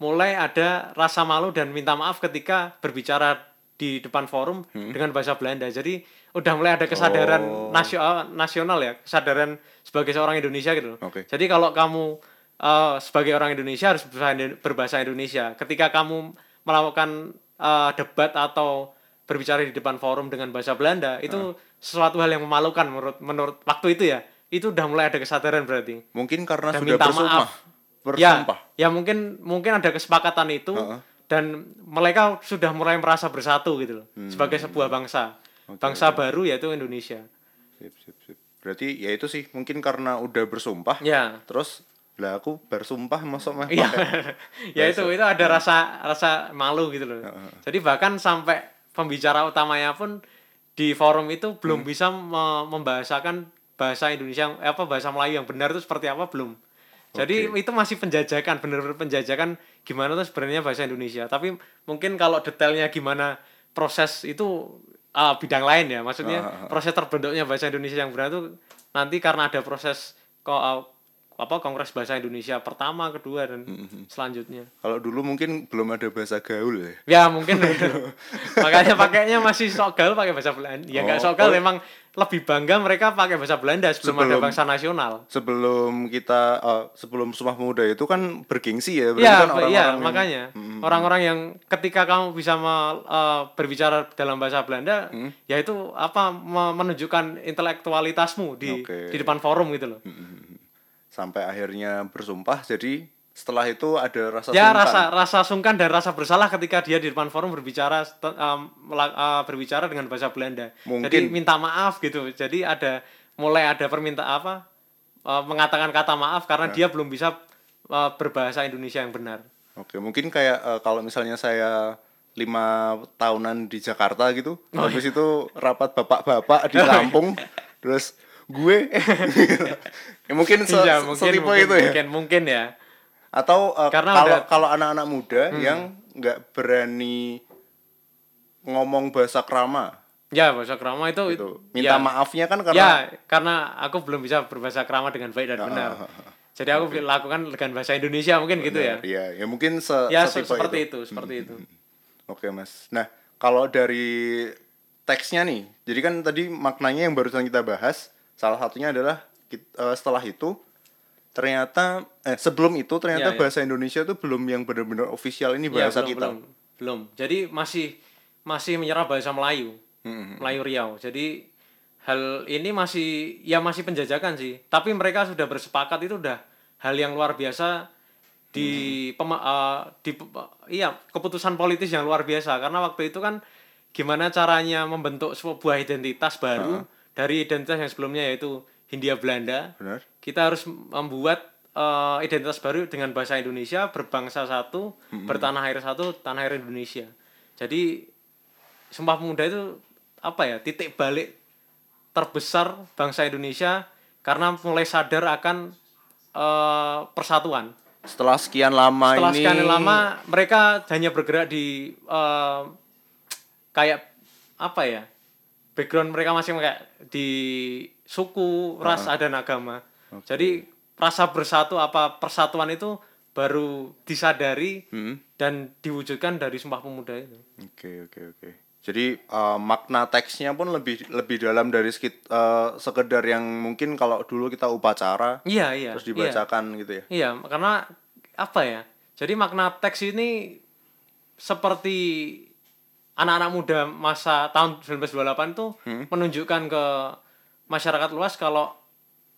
mulai ada rasa malu dan minta maaf ketika berbicara di depan forum dengan bahasa Belanda. Jadi udah mulai ada kesadaran Oh. nasio- nasional ya, kesadaran sebagai seorang Indonesia gitu. loh. Oke. Jadi kalau kamu eh, sebagai orang Indonesia harus berbahasa Indo- berbahasa Indonesia. Ketika kamu melakukan eh, debat atau berbicara di depan forum dengan bahasa Belanda, itu sesuatu hal yang memalukan menurut menurut waktu itu ya. Itu udah mulai ada kesadaran berarti. Mungkin karena Dan sudah minta bersumpah. maaf. Bersumpah. Ya, ya mungkin mungkin ada kesepakatan itu Heeh. Dan mereka sudah mulai merasa bersatu gitu loh Hmm. sebagai sebuah bangsa. Bangsa baru yaitu Indonesia. Sip, sip, sip. Berarti ya itu sih mungkin karena udah bersumpah. Ya. Terus lah aku bersumpah masuk mah Iya. pakai- ya itu itu ada rasa rasa malu gitu loh. Jadi bahkan sampai pembicara utamanya pun di forum itu Hmm. belum bisa me- membahasakan bahasa Indonesia apa bahasa Melayu yang benar itu seperti apa belum. Jadi itu masih penjajakan bener-bener penjajakan gimana tuh sebenarnya bahasa Indonesia. Tapi mungkin kalau detailnya gimana proses itu ah, bidang lain ya. Maksudnya proses terbentuknya bahasa Indonesia yang benar itu nanti karena ada proses apa Kongres Bahasa Indonesia pertama, kedua dan selanjutnya. Kalau dulu mungkin belum ada bahasa gaul ya. Ya mungkin. Makanya pakainya masih sok gaul pakai bahasa Belanda. Ya nggak Oh, sok gaul oh. emang lebih bangga mereka pakai bahasa Belanda sebelum, ada Sebelum- bangsa nasional. Sebelum kita eh, sebelum Sumpah Pemuda itu kan bergengsi ya. Berarti Iya, kan orang-orang yang- makanya orang-orang yang ketika kamu bisa me- eh, berbicara dalam bahasa Belanda, Hmm. yaitu apa me- menunjukkan intelektualitasmu di Oke. di depan forum gitu loh. Sampai akhirnya bersumpah jadi setelah itu ada rasa ya sungkan. rasa rasa sungkan dan rasa bersalah ketika dia di depan forum berbicara um, uh, berbicara dengan bahasa Belanda Mungkin. jadi minta maaf gitu jadi ada mulai ada permintaan apa uh, mengatakan kata maaf karena dia belum bisa uh, berbahasa Indonesia yang benar Oke, mungkin kayak eh, kalau misalnya saya lima tahunan di Jakarta gitu, Oh, habis iya. itu rapat bapak-bapak di Lampung, terus gue ya mungkin se Iya, mungkin, setipe mungkin, itu ya mungkin, mungkin ya. atau eh, Karena kalau udah- Hmm. kalau anak-anak muda yang nggak berani ngomong bahasa krama Ya, bahasa krama itu gitu minta ya, maafnya kan karena Ya, karena aku belum bisa berbahasa krama dengan baik dan benar. ah, Jadi aku lakukan dengan bahasa Indonesia mungkin gitu ya. Iya, ya mungkin se Ya, se- seperti itu. itu, seperti itu. Oke mas. Nah kalau dari teksnya nih, jadi kan tadi maknanya yang barusan kita bahas, salah satunya adalah eh, setelah itu ternyata eh sebelum itu ternyata Iya, iya. bahasa Indonesia itu belum yang benar-benar ofisial ini Ya, bahasa belum, kita. belum, belum. Jadi masih masih menyerap bahasa Melayu. Hmm, Melayu Riau. Jadi hal ini masih ya masih penjajakan sih. Tapi mereka sudah bersepakat itu udah hal yang luar biasa di pema- eh, di pe- iya keputusan politis yang luar biasa karena waktu itu kan gimana caranya membentuk sebuah identitas baru dari identitas yang sebelumnya yaitu Hindia Belanda Benar? kita harus membuat eh, identitas baru dengan bahasa Indonesia berbangsa satu bertanah air satu tanah air Indonesia. Jadi Sumpah Pemuda itu apa ya titik balik terbesar bangsa Indonesia karena mulai sadar akan eh, persatuan. Setelah sekian lama setelah ini sekian lama mereka hanya bergerak di eh, kayak apa ya background mereka masih kayak di suku ras dan agama jadi rasa bersatu apa persatuan itu baru disadari Hmm. dan diwujudkan dari Sumpah Pemuda itu Oke oke oke. Jadi eh, makna teksnya pun lebih lebih dalam dari sekit, eh, sekedar yang mungkin kalau dulu kita upacara iya iya terus iya. dibacakan gitu ya. Iya, karena apa ya? Jadi makna teks ini seperti anak-anak muda masa tahun 1928 itu menunjukkan ke masyarakat luas kalau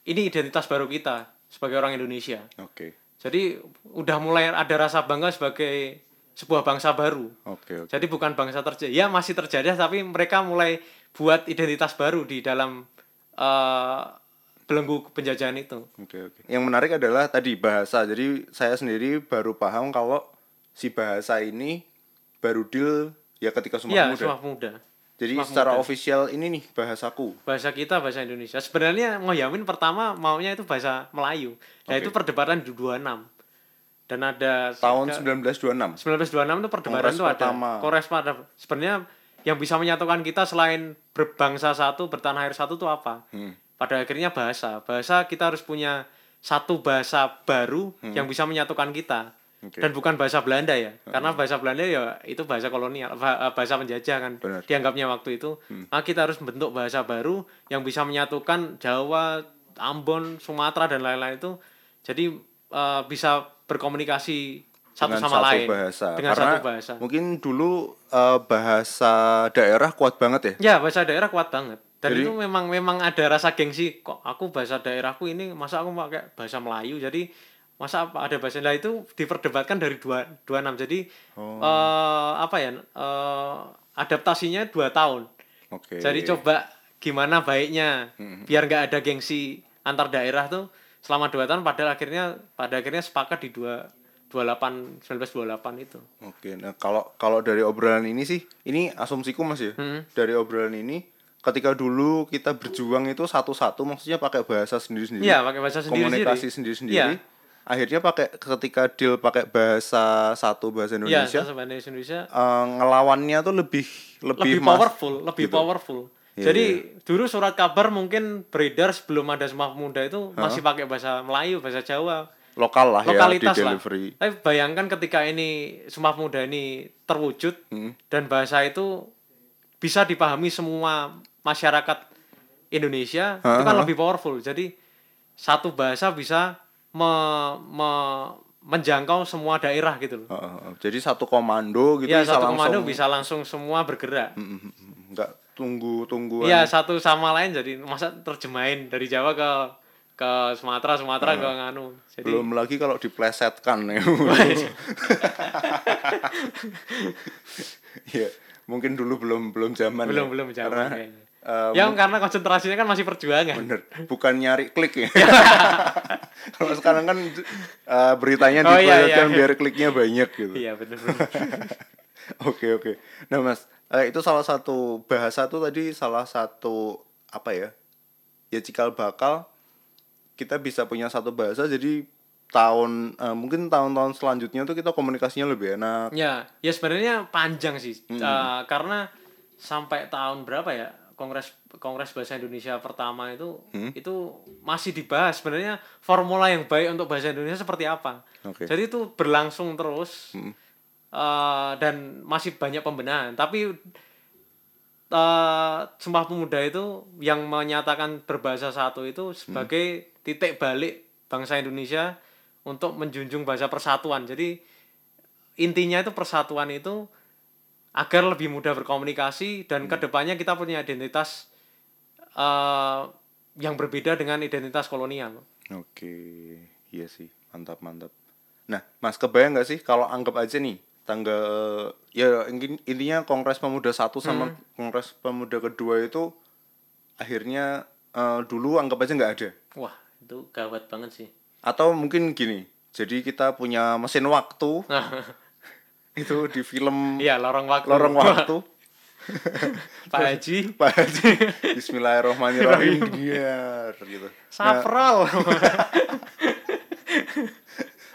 ini identitas baru kita sebagai orang Indonesia. Oke Jadi udah mulai ada rasa bangga sebagai sebuah bangsa baru. oke oke. Jadi bukan bangsa terjadi, ya masih terjadi tapi mereka mulai buat identitas baru di dalam eh, belenggu penjajahan itu. Oke oke. Yang menarik adalah tadi bahasa. Jadi saya sendiri baru paham kalau si bahasa ini baru deal ya ketika Sumpah Pemuda. Sumpah Pemuda. Jadi Sumpah secara Pemuda. official ini nih bahasaku. bahasa kita bahasa Indonesia sebenarnya Ngoyamin pertama maunya itu bahasa Melayu nah Oke. itu perdebatan di 26 dan ada Tahun ke- 1926. 1926 itu perdebatan itu ada kongres pada sebenarnya yang bisa menyatukan kita selain berbangsa satu bertanah air satu itu apa Hmm. pada akhirnya bahasa bahasa kita harus punya satu bahasa baru yang bisa menyatukan kita Hmm. Oke. dan bukan bahasa Belanda ya karena bahasa Belanda ya itu bahasa kolonial ba- bahasa penjajah kan Benar. Hmm. dianggapnya waktu itu maka kita harus membentuk bahasa baru yang bisa menyatukan Jawa Ambon Sumatera dan lain-lain itu jadi eh, bisa berkomunikasi satu dengan sama satu lain bahasa. dengan Karena satu bahasa mungkin dulu eh, bahasa daerah kuat banget ya. ya bahasa daerah kuat banget dan Jadi- itu memang memang ada rasa gengsi kok aku bahasa daerahku ini masa aku pakai bahasa Melayu jadi masa apa ada bahasa lain itu diperdebatkan dari dua dua enam jadi Oh. eh, apa ya eh, adaptasinya dua tahun Oke. jadi coba gimana baiknya biar nggak ada gengsi antar daerah tuh selama dua tahun padahal akhirnya pada akhirnya sepakat di dua 28 1928 itu. Oke, nah kalau kalau dari obrolan ini sih, ini asumsiku mas ya. Hmm. Dari obrolan ini, ketika dulu kita berjuang itu satu-satu, maksudnya pakai bahasa sendiri-sendiri. Iya, pakai bahasa sendiri-sendiri. Komunikasi sendiri-sendiri. Iya. Akhirnya pakai ketika deal pakai bahasa satu bahasa Iya, Indonesia, bahasa Indonesia Indonesia eh, ngelawannya tuh lebih lebih, lebih mas- powerful, lebih gitu. powerful. Iya, Jadi dulu surat kabar mungkin beredar sebelum ada Sumpah Pemuda itu masih pakai bahasa Melayu, bahasa Jawa, lokal lah lokalitas ya di lah. delivery. Tapi bayangkan ketika ini Sumpah Pemuda ini terwujud Hmm. dan bahasa itu bisa dipahami semua masyarakat Indonesia itu kan Ha-ha. lebih powerful. Jadi satu bahasa bisa me- me- menjangkau semua daerah gitu loh. Heeh, jadi satu komando gitu Iya, bisa satu langsung komando bisa langsung semua bergerak. Mm, mm, mm, nggak tunggu tungguan Iya, satu sama lain jadi masa terjemahin dari Jawa ke ke Sumatera, Sumatera ke nganu. Jadi belum lagi kalau diplesetkan ya Iya, mungkin dulu belum belum zaman belum ya. belum zaman karena kayaknya. eh, Yang karena konsentrasinya kan masih perjuangan. bener bukan nyari klik ya kalau sekarang kan eh, beritanya Oh, iya, iya. biar kliknya banyak gitu Iya, benar benar. Oke oke. Nah mas, eh, itu salah satu bahasa tuh tadi salah satu apa ya ya cikal bakal kita bisa punya satu bahasa jadi tahun eh, mungkin tahun-tahun selanjutnya tuh kita komunikasinya lebih enak Ya, ya sebenarnya panjang sih. Eh, karena sampai tahun berapa ya? Kongres Kongres Bahasa Indonesia pertama itu itu masih dibahas sebenarnya formula yang baik untuk bahasa Indonesia seperti apa. Oke. Jadi itu berlangsung terus. Eh, dan masih banyak pembenahan, tapi eh Sumpah Pemuda itu yang menyatakan berbahasa satu itu sebagai titik balik bangsa Indonesia untuk menjunjung bahasa persatuan. Jadi intinya itu persatuan itu agar lebih mudah berkomunikasi dan ke depannya kita punya identitas eh yang berbeda dengan identitas kolonial. Oke, iya sih, mantap mantap. Nah, Mas kebayang nggak sih kalau anggap aja nih tanggal ya ingin- intinya Kongres Pemuda satu sama Kongres Pemuda kedua itu akhirnya eh, dulu anggap aja nggak ada. Wah, itu gawat banget sih. Atau mungkin gini, jadi kita punya mesin waktu itu di film Iya, lorong waktu. Lorong Waktu. Pak Haji. Pak Haji, Bismillahirrahmanirrahim Biar gitu. Nah, Saprol.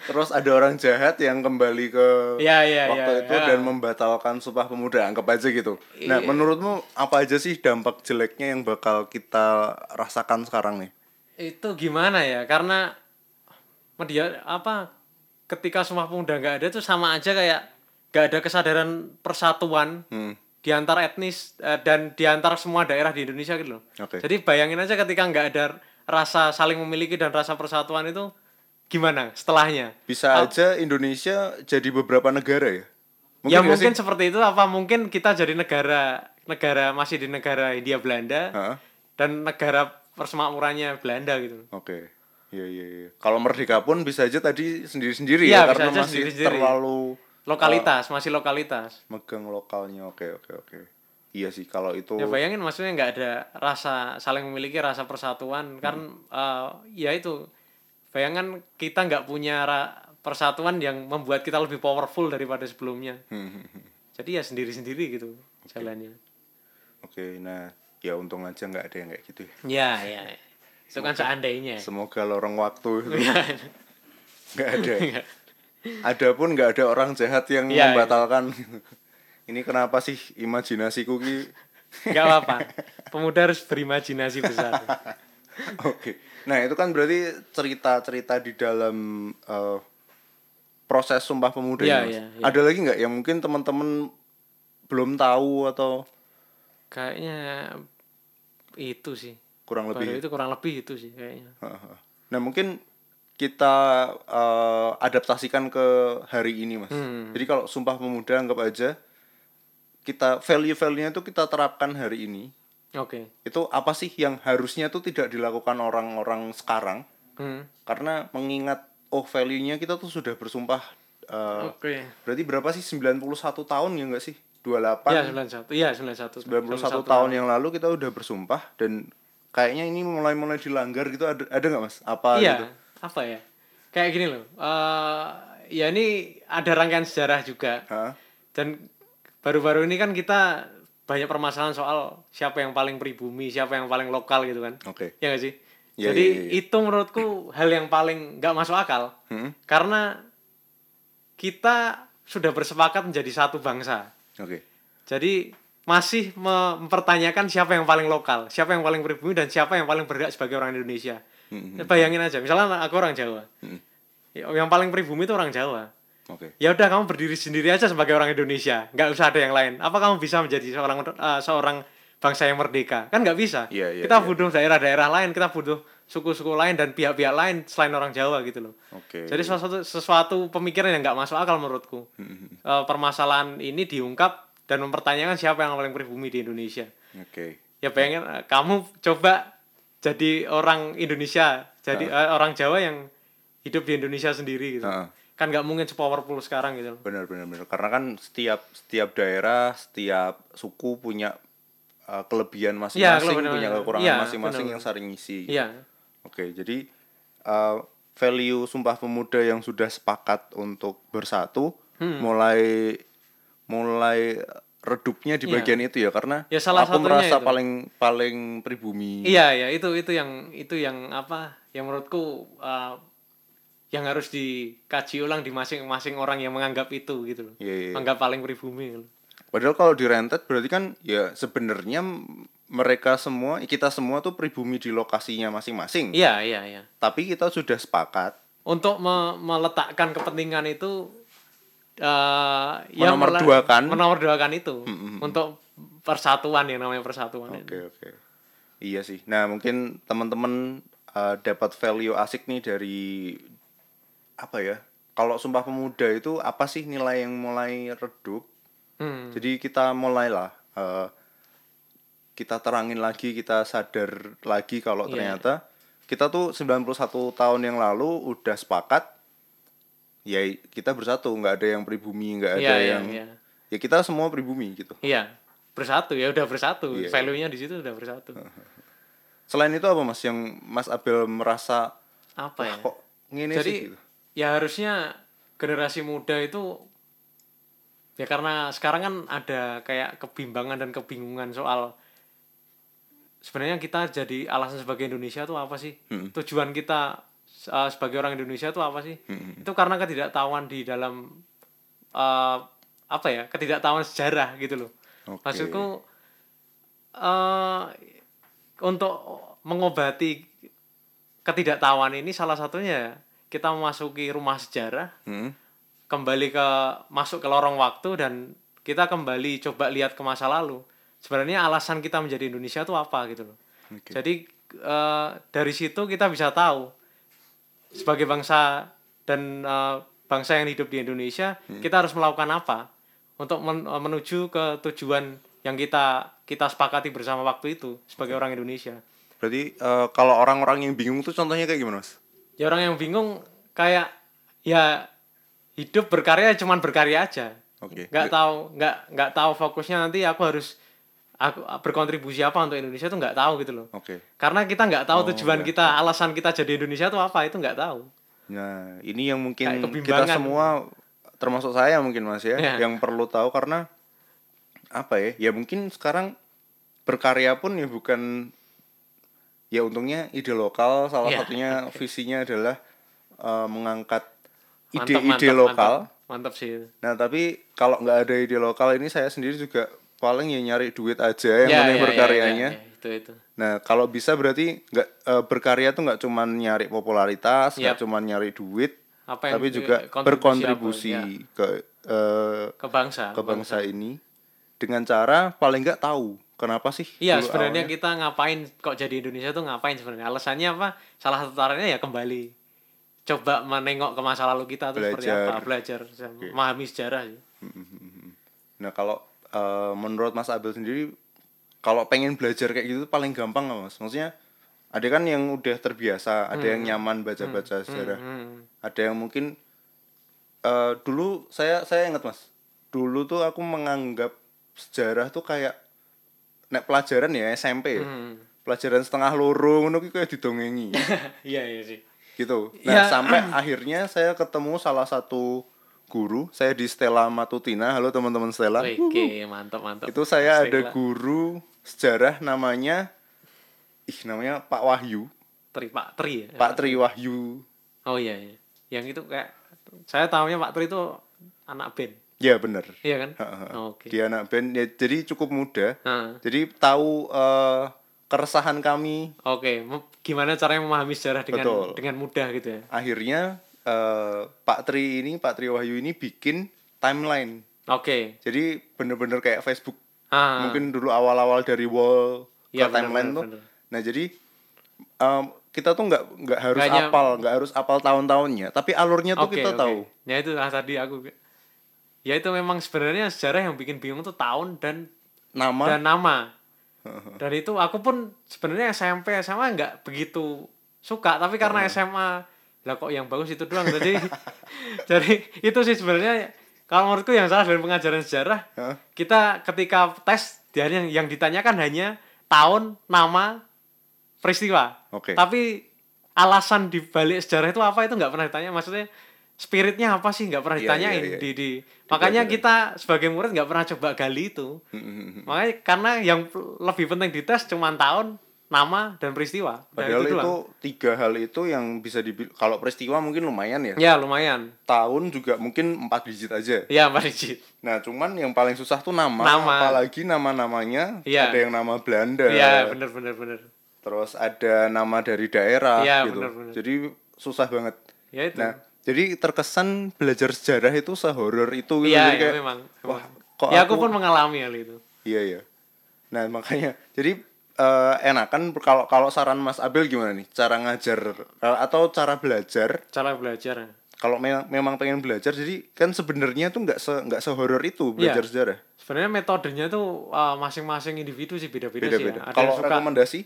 terus ada orang jahat yang kembali ke Iya, iya, waktu iya, itu iya. dan membatalkan Sumpah Pemuda, anggap aja gitu. Nah, Iya. menurutmu apa aja sih dampak jeleknya yang bakal kita rasakan sekarang nih? itu gimana ya? Karena media apa ketika Sumpah Pemuda nggak ada tuh sama aja kayak nggak ada kesadaran persatuan Hmm. di antar etnis eh, dan di antar semua daerah di Indonesia gitu loh. Oke. Jadi bayangin aja ketika nggak ada rasa saling memiliki dan rasa persatuan itu gimana setelahnya? Bisa aja Indonesia jadi beberapa negara ya? ya nggak mungkin sih? seperti itu apa mungkin kita jadi negara negara masih di negara Hindia Belanda Hah? dan negara persemakmurannya Belanda gitu. Oke. Iya iya iya. Kalau merdeka pun bisa aja tadi sendiri-sendiri Iya, ya bisa karena masih sendiri-sendiri. terlalu Lokalitas, masih lokalitas. megang lokalnya. Oke oke oke. Iya sih kalau itu Ya bayangin maksudnya nggak ada rasa saling memiliki rasa persatuan kan eh, ya itu bayangan kita nggak punya ra- persatuan yang membuat kita lebih powerful daripada sebelumnya. Hmm, Jadi ya sendiri-sendiri gitu jalannya. Oke, nah ya untung aja nggak ada yang kayak gitu ya. Ya ya. Itu kan seandainya. Semoga lorong waktu itu Ya. nggak ada. Ada pun nggak ada orang jahat yang Iya, membatalkan. Ini kenapa sih imajinasiku ki? Nggak apa-apa. Pemuda harus berimajinasi besar. Oke. Nah itu kan berarti cerita-cerita di dalam eh, proses Sumpah Pemuda ini, Mas. iya, iya. Ada lagi nggak yang mungkin teman-teman belum tahu atau Kayaknya itu sih. kurang Baru lebih? itu kurang lebih itu sih kayaknya. Nah mungkin kita eh, adaptasikan ke hari ini mas. Hmm. Jadi kalau Sumpah Pemuda anggap aja kita value-value-nya itu kita terapkan hari ini. Oke. Itu apa sih yang harusnya tuh tidak dilakukan orang-orang sekarang? Hmm. Karena mengingat oh value-nya kita tuh sudah bersumpah eh, Oke. berarti berapa sih 91 tahun ya enggak sih? 28 Iya 91. Iya 91. 91 tahun yang lalu kita udah bersumpah dan kayaknya ini mulai-mulai dilanggar gitu ada ada nggak mas? Apa Iya, gitu? Apa ya? Kayak gini loh. eh ya ini ada rangkaian sejarah juga. Hah? Dan baru-baru ini kan kita banyak permasalahan soal siapa yang paling pribumi, siapa yang paling lokal gitu kan. Oke. Ya nggak sih? Iya, Jadi iya, iya. itu menurutku hal yang paling nggak masuk akal. Hmm? Karena kita sudah bersepakat menjadi satu bangsa. Oke. Jadi masih mempertanyakan siapa yang paling lokal, siapa yang paling pribumi dan siapa yang paling berhak sebagai orang Indonesia. Hmm, Bayangin aja, misalnya aku orang Jawa. Ya, Yang paling pribumi itu orang Jawa. Oke. Ya udah kamu berdiri sendiri aja sebagai orang Indonesia, nggak usah ada yang lain. Apa kamu bisa menjadi seorang eh, seorang bangsa yang merdeka? Kan nggak bisa. Iya, iya, kita butuh daerah-daerah lain, kita butuh suku-suku lain dan pihak-pihak lain selain orang Jawa gitu loh. Oke. Jadi sesuatu sesuatu pemikiran yang nggak masuk akal menurutku. Hmm, Eh, permasalahan ini diungkap dan mempertanyakan siapa yang paling pribumi di Indonesia. Oke. Ya pengen eh, kamu coba jadi orang Indonesia, jadi eh, orang Jawa yang hidup di Indonesia sendiri gitu. Heeh. Kan nggak mungkin sepowerful sekarang gitu. Benar benar benar. Karena kan setiap setiap daerah, setiap suku punya uh, kelebihan Iya, masing-masing, kelebihan- punya kekurangan iya, masing-masing benar. yang saling ngisi. Iya. Oke, jadi uh, value Sumpah Pemuda yang sudah sepakat untuk bersatu Hmm. mulai mulai redupnya di Iya. bagian itu ya karena Ya, salah aku merasa itu. paling paling pribumi. Iya ya itu itu yang itu yang apa yang menurutku uh, yang harus dikaji ulang di masing-masing orang yang menganggap itu gitu loh. Iya, iya. Menganggap paling pribumi. gitu. Padahal kalau di rented berarti kan ya sebenarnya mereka semua kita semua tuh pribumi di lokasinya masing-masing. Iya iya iya. Tapi kita sudah sepakat Untuk me- meletakkan kepentingan itu uh, yang Menomorduakan. mela- menomorduakan itu untuk persatuan yang namanya persatuan. itu. Oke oke. Iya sih. Nah mungkin teman-teman uh, dapat value asik nih dari apa ya? Kalau Sumpah Pemuda itu apa sih nilai yang mulai redup? Hmm. Jadi kita mulailah uh, kita terangin lagi, kita sadar lagi kalau Iya. ternyata kita tuh 91 tahun yang lalu udah sepakat ya kita bersatu, nggak ada yang pribumi, nggak ada iya yang iya. ya kita semua pribumi gitu. Iya. Bersatu ya udah bersatu. Iya. Value-nya di situ udah bersatu. Selain itu apa Mas yang Mas Abel merasa Apa ya? kok ngene Jadi sih gitu? ya harusnya generasi muda itu ya karena sekarang kan ada kayak kebimbangan dan kebingungan soal sebenarnya kita jadi alasan sebagai Indonesia tuh apa sih? Hmm. Tujuan kita uh, sebagai orang Indonesia tuh apa sih? Itu karena ketidaktahuan di dalam uh, apa ya? Ketidaktahuan sejarah gitu loh. Oke. Maksudku eh untuk mengobati ketidaktahuan ini salah satunya kita memasuki rumah sejarah, Hmm. kembali ke masuk ke lorong waktu dan kita kembali coba lihat ke masa lalu. Sebenarnya alasan kita menjadi Indonesia itu apa gitu loh. Oke. Jadi eh, dari situ kita bisa tahu sebagai bangsa dan eh, bangsa yang hidup di Indonesia kita harus melakukan apa untuk men- eh, menuju ke tujuan yang kita kita sepakati bersama waktu itu sebagai orang Indonesia. Berarti eh, kalau orang-orang yang bingung tuh contohnya kayak gimana Mas? Ya orang yang bingung kayak ya hidup berkarya cuman berkarya aja. Oke. Nggak tahu nggak nggak tahu fokusnya nanti aku harus aku berkontribusi apa untuk Indonesia tuh nggak tahu gitu loh. Oke. Karena kita nggak tahu Oh, tujuan iya. kita, alasan kita jadi Indonesia tuh apa itu nggak tahu. Nah, ini yang mungkin kita semua termasuk saya mungkin Mas ya, Iya. yang perlu tahu karena apa ya? Ya mungkin sekarang berkarya pun ya bukan ya untungnya ide lokal salah Iya. satunya visinya adalah eh, mengangkat ide-ide mantap, lokal. Mantap, mantap sih. Nah, tapi kalau nggak ada ide lokal ini saya sendiri juga paling ya nyari duit aja yang Ya, penting ya, ya, berkaryanya. ya, ya, itu itu. Nah, kalau bisa berarti nggak eh, berkarya tuh nggak cuman nyari popularitas, nggak Yap. cuman nyari duit, Apa yang tapi juga kontribusi berkontribusi apa, ya. ke eh, ke bangsa. ke bangsa ini dengan cara paling nggak tahu kenapa sih? Iya, sebenarnya awalnya. kita ngapain kok jadi Indonesia tuh ngapain sebenarnya? Alasannya apa? Salah satu caranya ya kembali coba menengok ke masa lalu kita tuh seperti Belajar. apa, belajar, memahami sejarah sih. Nah, kalau eh, menurut Mas Abel sendiri kalau pengen belajar kayak gitu paling gampang nggak Mas? Maksudnya ada kan yang udah terbiasa, ada yang nyaman baca-baca sejarah. Hmm. Ada yang mungkin eh dulu saya saya ingat Mas. Dulu tuh aku menganggap sejarah tuh kayak nek pelajaran ya SMP ya. Hmm. Pelajaran setengah loro ngono ki kayak didongengi Iya, iya sih. gitu. Nah, Ya. sampai akhirnya saya ketemu salah satu guru, saya di Stella Matutina. Halo teman-teman Stella. Oke, mantap, mantap. Itu saya ada Istilah. guru sejarah namanya ih namanya Pak Wahyu, Tri, Pak Tri ya? Pak Tri Wahyu. Oh iya, iya. Yang itu kayak saya tahunya Pak Tri itu anak band. Ya bener. Iya kan? Oh, Oke. Dia anak band ya, jadi cukup muda. Nah, Jadi tahu eh, keresahan kami. Oke, Mem- gimana caranya memahami sejarah dengan Betul. dengan mudah gitu ya? Akhirnya eh, Pak Tri ini, Pak Tri Wahyu ini bikin timeline. Oke. Jadi bener-bener kayak Facebook. Ah, Mungkin dulu awal-awal dari wall ke Iya, bener, timeline bener, tuh. bener. Nah jadi em, kita tuh nggak nggak harus Nggak hanya- apal, nggak harus apal tahun-tahunnya, tapi alurnya tuh Oke, kita oke. tahu. Ya itu lah tadi aku Ya itu memang sebenarnya sejarah yang bikin bingung tuh tahun dan Nama dan nama. Dan itu aku pun sebenarnya SMP SMA nggak begitu suka, tapi karena SMA lah kok yang bagus itu doang jadi jadi itu sih sebenarnya kalau menurutku yang salah dari pengajaran sejarah Hah? kita ketika tes dia yang, yang ditanyakan hanya tahun, nama, peristiwa. Oke. Tapi alasan di balik sejarah itu apa itu nggak pernah ditanya. Maksudnya spiritnya apa sih nggak pernah Iya, ditanyain iya, iya. di di makanya kita sebagai murid nggak pernah coba gali itu makanya karena yang lebih penting dites cuma tahun nama dan peristiwa Nah, Padahal itu, doang. tiga hal itu yang bisa dibil kalau peristiwa mungkin lumayan ya. ya lumayan Tahun juga mungkin empat digit aja. ya Pak Digit Nah, cuman yang paling susah tuh nama, Nama. apalagi nama-namanya Iya. ada yang nama Belanda. iya bener bener bener Terus ada nama dari daerah Iya, gitu. bener-bener. Jadi susah banget. ya itu Nah, jadi terkesan belajar sejarah itu sehoror itu gitu. iya ya, kayak, memang, wah, kok ya aku aku- pun mengalami hal itu Iya, iya. Nah, makanya jadi eh, enakan kalau kalau saran Mas Abel gimana nih? Cara ngajar eh, atau cara belajar cara belajar kalau me- memang pengen belajar jadi kan sebenarnya tuh nggak se nggak sehoror itu belajar sejarah. sebenarnya metodenya tuh uh, masing-masing individu sih beda-beda sih ya. Kalau suka rekomendasi?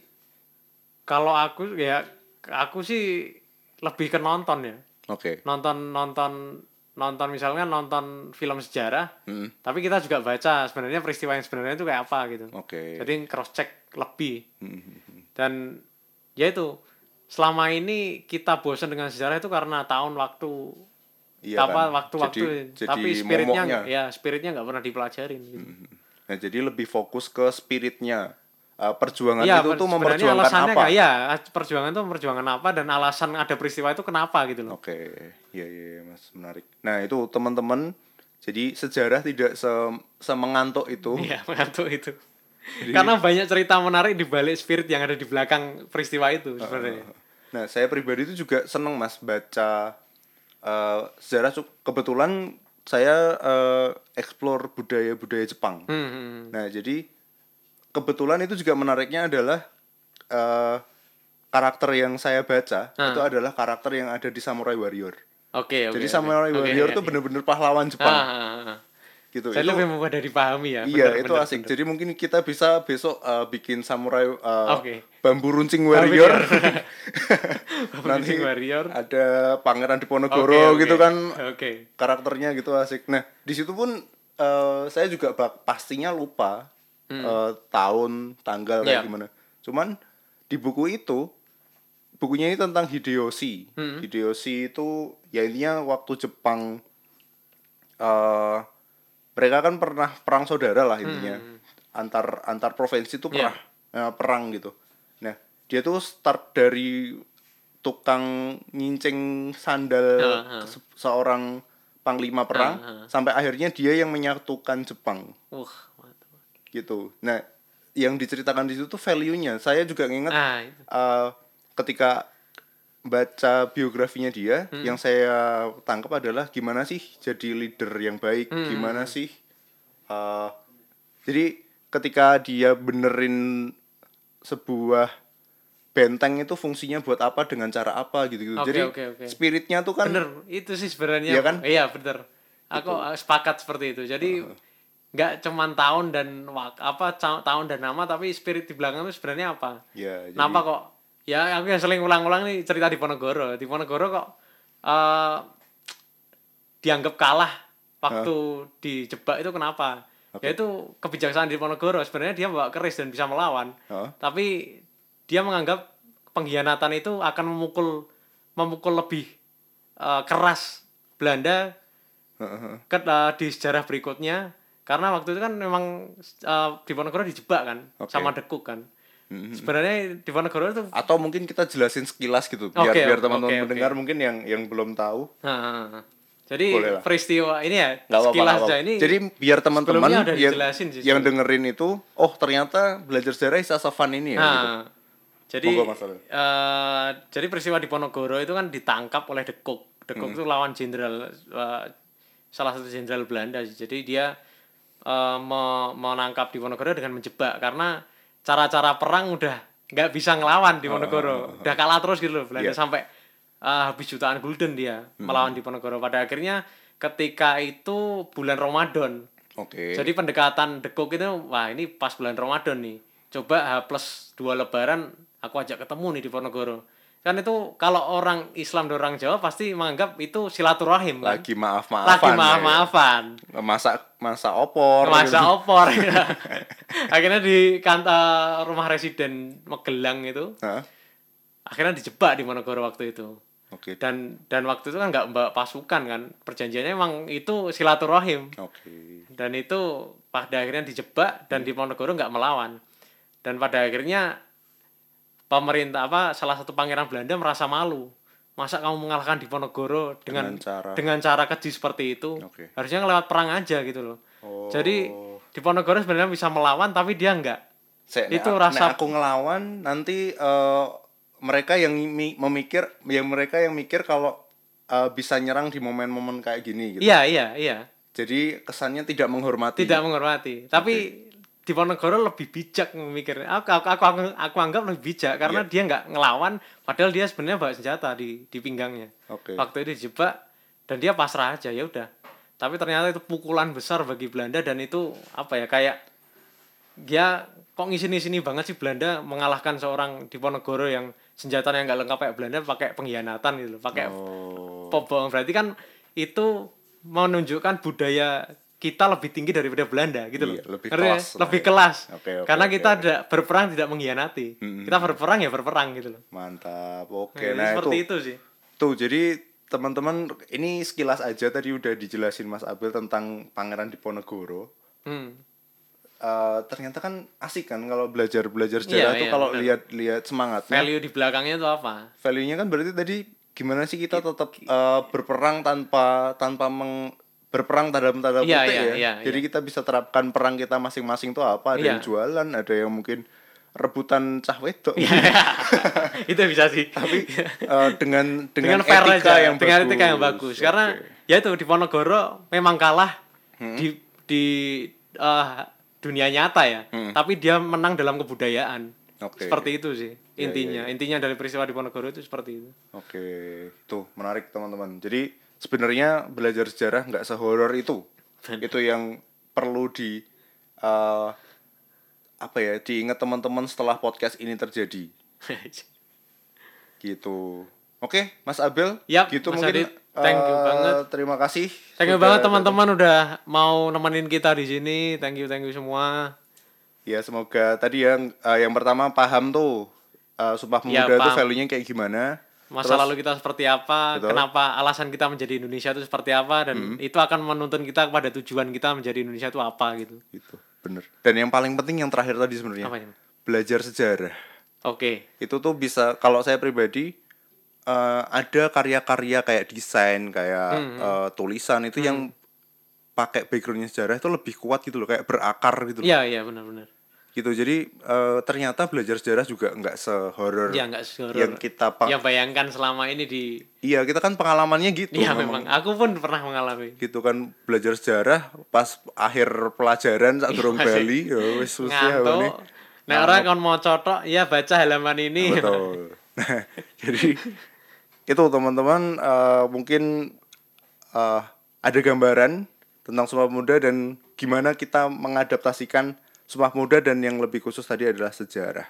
kalau aku ya aku sih lebih ke nonton ya Oke. nonton nonton nonton misalnya nonton film sejarah Hmm, tapi kita juga baca sebenarnya peristiwa yang sebenarnya itu kayak apa gitu Oke. jadi cross check lebih Hmm, dan ya itu selama ini kita bosan dengan sejarah itu karena tahun waktu Iya apa kan? waktu-waktu Jadi- tapi jadi spiritnya momoknya. ya spiritnya nggak pernah dipelajarin gitu. Nah, jadi lebih fokus ke spiritnya. Eh, perjuangan Iya, itu tuh sebenarnya memperjuangkan alasannya apa? ya perjuangan itu memperjuangkan apa dan alasan ada peristiwa itu kenapa gitu loh Oke, iya iya iya, Mas, menarik. Nah, itu teman-teman jadi sejarah tidak se semengantuk itu. Iya, mengantuk itu. Karena banyak cerita menarik di balik spirit yang ada di belakang peristiwa itu sebenarnya. Nah, saya pribadi itu juga seneng Mas baca eh, sejarah kebetulan saya eh, explore budaya-budaya Jepang. Hmm, hmm. Nah, jadi kebetulan itu juga menariknya adalah eh, karakter yang saya baca Ah. itu adalah karakter yang ada di Samurai Warrior. Oke, oke. Jadi oke. Samurai Oke, Warrior itu oke. bener-bener pahlawan Ah, Jepang ah, ah. Gitu. Saya Itu- lebih mudah dipahami ya. Iya, bener, itu bener, asik. bener. Jadi mungkin kita bisa besok uh, bikin samurai uh, Oke. bambu runcing warrior. Nanti Runcing Warrior. ada Pangeran Diponegoro oke. gitu kan Oke. karakternya gitu asik. Nah, di situ pun uh, saya juga bak- pastinya lupa uh, tahun, tanggal kayak Iya. gimana. Cuman di buku itu bukunya ini tentang Hideyoshi. Hmm. Hideyoshi itu ya intinya waktu Jepang eh mereka kan pernah perang saudara lah intinya. Antar antar provinsi itu Iya. pernah eh, perang gitu. Nah, dia tuh start dari tukang nyincing sandal Ah, ah. se- seorang panglima perang Ah, ah. sampai akhirnya dia yang menyatukan Jepang Wah, mantap. gitu. Nah, yang diceritakan di situ tuh value-nya. Saya juga nginget Ah, itu. eh, ketika baca biografinya dia, Hmm. yang saya tangkap adalah gimana sih jadi leader yang baik, Hmm. gimana sih. eh, jadi ketika dia benerin sebuah benteng itu fungsinya buat apa dengan cara apa gitu gitu. Oke, jadi oke, oke. spiritnya tuh kan bener itu sih sebenarnya Iya kan? iya bener aku uh, sepakat seperti itu jadi nggak cuman tahun dan apa tahun dan nama tapi spirit di belakang itu sebenarnya apa ya jadi kenapa kok ya aku yang sering ulang-ulang nih cerita di Ponegoro. Di Ponegoro kok eh dianggap kalah waktu dijebak itu kenapa? Ya itu kebijaksanaan di Ponegoro. Sebenarnya dia bawa keris dan bisa melawan. Hah? tapi dia menganggap pengkhianatan itu akan memukul memukul lebih eh, keras Belanda Heeh. ke eh, di sejarah berikutnya. Karena waktu itu kan memang eh, Diponegoro dijebak kan Oke. sama Dekuk kan Mhm. sebenarnya Diponegoro itu atau mungkin kita jelasin sekilas gitu biar Oke, biar teman-teman oke, mendengar mungkin yang yang belum tahu Nah, jadi Boleh lah. peristiwa ini ya apa-apa, sekilas apa-apa. ini jadi biar teman-teman yang, sih yang dengerin itu oh ternyata belajar sejarah is fun ini ya gitu. Nah, jadi Mas Alil. eh, jadi peristiwa di Ponorogo itu kan ditangkap oleh Dekuk. Dekuk Hmm. itu lawan jenderal eh, salah satu jenderal Belanda. sih. Jadi dia me- menangkap di Ponorogo dengan menjebak karena cara-cara perang udah nggak bisa ngelawan di Ponorogo. Udah kalah terus gitu loh Belanda Iya. sampai eh, habis jutaan gulden dia melawan di Ponorogo. Pada akhirnya ketika itu bulan Ramadan. oke Jadi pendekatan dekuk itu wah ini pas bulan Ramadan nih. Coba H plus dua lebaran aku ajak ketemu nih di Ponorogo. Kan itu kalau orang Islam dan orang Jawa pasti menganggap itu silaturahim kan. lagi maaf Lagi maafan maaf-maafan. masa masa opor Masa gitu. opor ya. Akhirnya di kantor rumah residen Magelang itu Hah? akhirnya dijebak di Ponorogo waktu itu. Oke. dan dan waktu itu kan nggak bawa pasukan kan perjanjiannya emang itu silaturahim Oke. dan itu pada akhirnya dijebak dan Diponegoro nggak melawan dan pada akhirnya pemerintah apa salah satu pangeran Belanda merasa malu masa kamu mengalahkan Diponegoro dengan Dengan cara- dengan cara keji seperti itu Oke. harusnya lewat perang aja gitu loh Oh. jadi Diponegoro sebenarnya bisa melawan tapi dia nggak Sek, nek itu a- rasa- nek aku ngelawan nanti eh, mereka yang mi- memikir yang mereka yang mikir kalau eh, bisa nyerang di momen-momen kayak gini gitu. iya iya iya Jadi kesannya tidak menghormati. tidak menghormati tapi Diponegoro lebih bijak memikir aku aku aku, aku, aku anggap lebih bijak karena Iya. dia nggak ngelawan padahal dia sebenarnya bawa senjata di di pinggangnya Oke. waktu itu dijebak dan dia pasrah aja ya udah tapi ternyata itu pukulan besar bagi Belanda dan itu apa ya kayak dia kok ngisi-sini banget sih Belanda mengalahkan seorang Diponegoro yang senjatanya nggak lengkap kayak Belanda pakai pengkhianatan gitu pakai Oh. pobong berarti kan itu menunjukkan budaya kita lebih tinggi daripada Belanda gitu loh Iya, lebih Ngerti ya? kelas lah lebih ya. kelas Oke, oke, karena kita oke. ada berperang tidak mengkhianati kita berperang ya berperang gitu loh Mantap. Oke, Nah, nah seperti itu. itu sih Tuh, jadi teman-teman ini sekilas aja tadi udah dijelasin Mas Abel tentang Pangeran Diponegoro. hmm. Eh, ternyata kan asik kan kalau belajar belajar sejarah Iya, tuh iya, kalau lihat-lihat semangatnya. value di belakangnya itu apa value-nya kan berarti tadi gimana sih kita tetap eh, berperang tanpa tanpa meng berperang dalam tanda Iya, kutip iya, ya. iya, Jadi kita bisa terapkan perang kita masing-masing tuh apa? Ada Iya. yang jualan, ada yang mungkin rebutan cah wedok. itu bisa sih Tapi eh, dengan dengan, dengan fair etika aja yang dengan bagus. etika yang bagus karena Oke. Hmm. ya itu di Ponorogo memang kalah di di eh, dunia nyata ya tapi dia menang dalam kebudayaan Hmm. Oke. seperti itu sih Ya, intinya intinya dari peristiwa di Ponorogo itu seperti itu Oke, tuh menarik teman-teman. Jadi sebenarnya belajar sejarah nggak sehoror itu. itu yang perlu di eh, apa ya diingat teman-teman setelah podcast ini terjadi. Gitu. Oke, Mas Abel. Yap, gitu Mas mungkin. Adit. Thank you eh, banget. Terima kasih. thank you sudah- banget teman-teman udah mau nemenin kita di sini thank you thank you semua Ya semoga tadi yang eh, yang pertama paham tuh eh, Sumpah Ya, Pemuda itu paham. value-nya kayak gimana. Masa lalu kita seperti apa, Betul. kenapa alasan kita menjadi Indonesia itu seperti apa dan itu akan menuntun kita kepada tujuan kita menjadi Indonesia itu apa gitu. Gitu, bener. Dan yang paling penting yang terakhir tadi sebenarnya belajar sejarah. Oke. itu tuh bisa kalau saya pribadi eh, ada karya-karya kayak desain kayak Hmm, eh, tulisan itu yang pakai backgroundnya sejarah itu lebih kuat gitu loh kayak berakar gitu loh. Iya, iya benar-benar. Gitu jadi eh, ternyata belajar sejarah juga nggak sehoror Iya, sehoror. yang kita pa- Ya bayangkan selama ini di iya kita kan pengalamannya gitu Iya memang. memang aku pun pernah mengalami. gitu kan belajar sejarah pas akhir pelajaran saat durung Masih Bali ya wis susah. Nah, orang kan mau cotok, ya baca halaman ini. Betul. Nah, jadi itu teman-teman eh, mungkin eh, ada gambaran tentang Sumpah Pemuda dan gimana kita mengadaptasikan Sumpah Pemuda dan yang lebih khusus tadi adalah sejarah.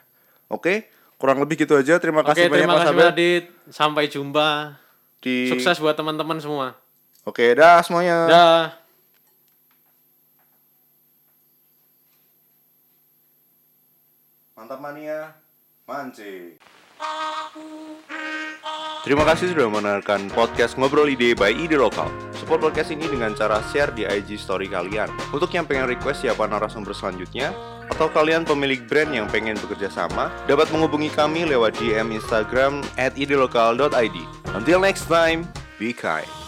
Oke, kurang lebih gitu aja. Terima Oke, kasih banyak terima Mas kasih Abel Adit. Sampai jumpa. di Sukses buat teman-teman semua. Oke, dah semuanya. Dah. Mantap mania, mancing. Terima kasih sudah mendengarkan podcast Ngobrol Ide by Ide Lokal. Support podcast ini dengan cara share di IG story kalian. Untuk yang pengen request siapa narasumber selanjutnya, atau kalian pemilik brand yang pengen bekerja sama, dapat menghubungi kami lewat DM Instagram at idelokal.id. Until next time, be kind.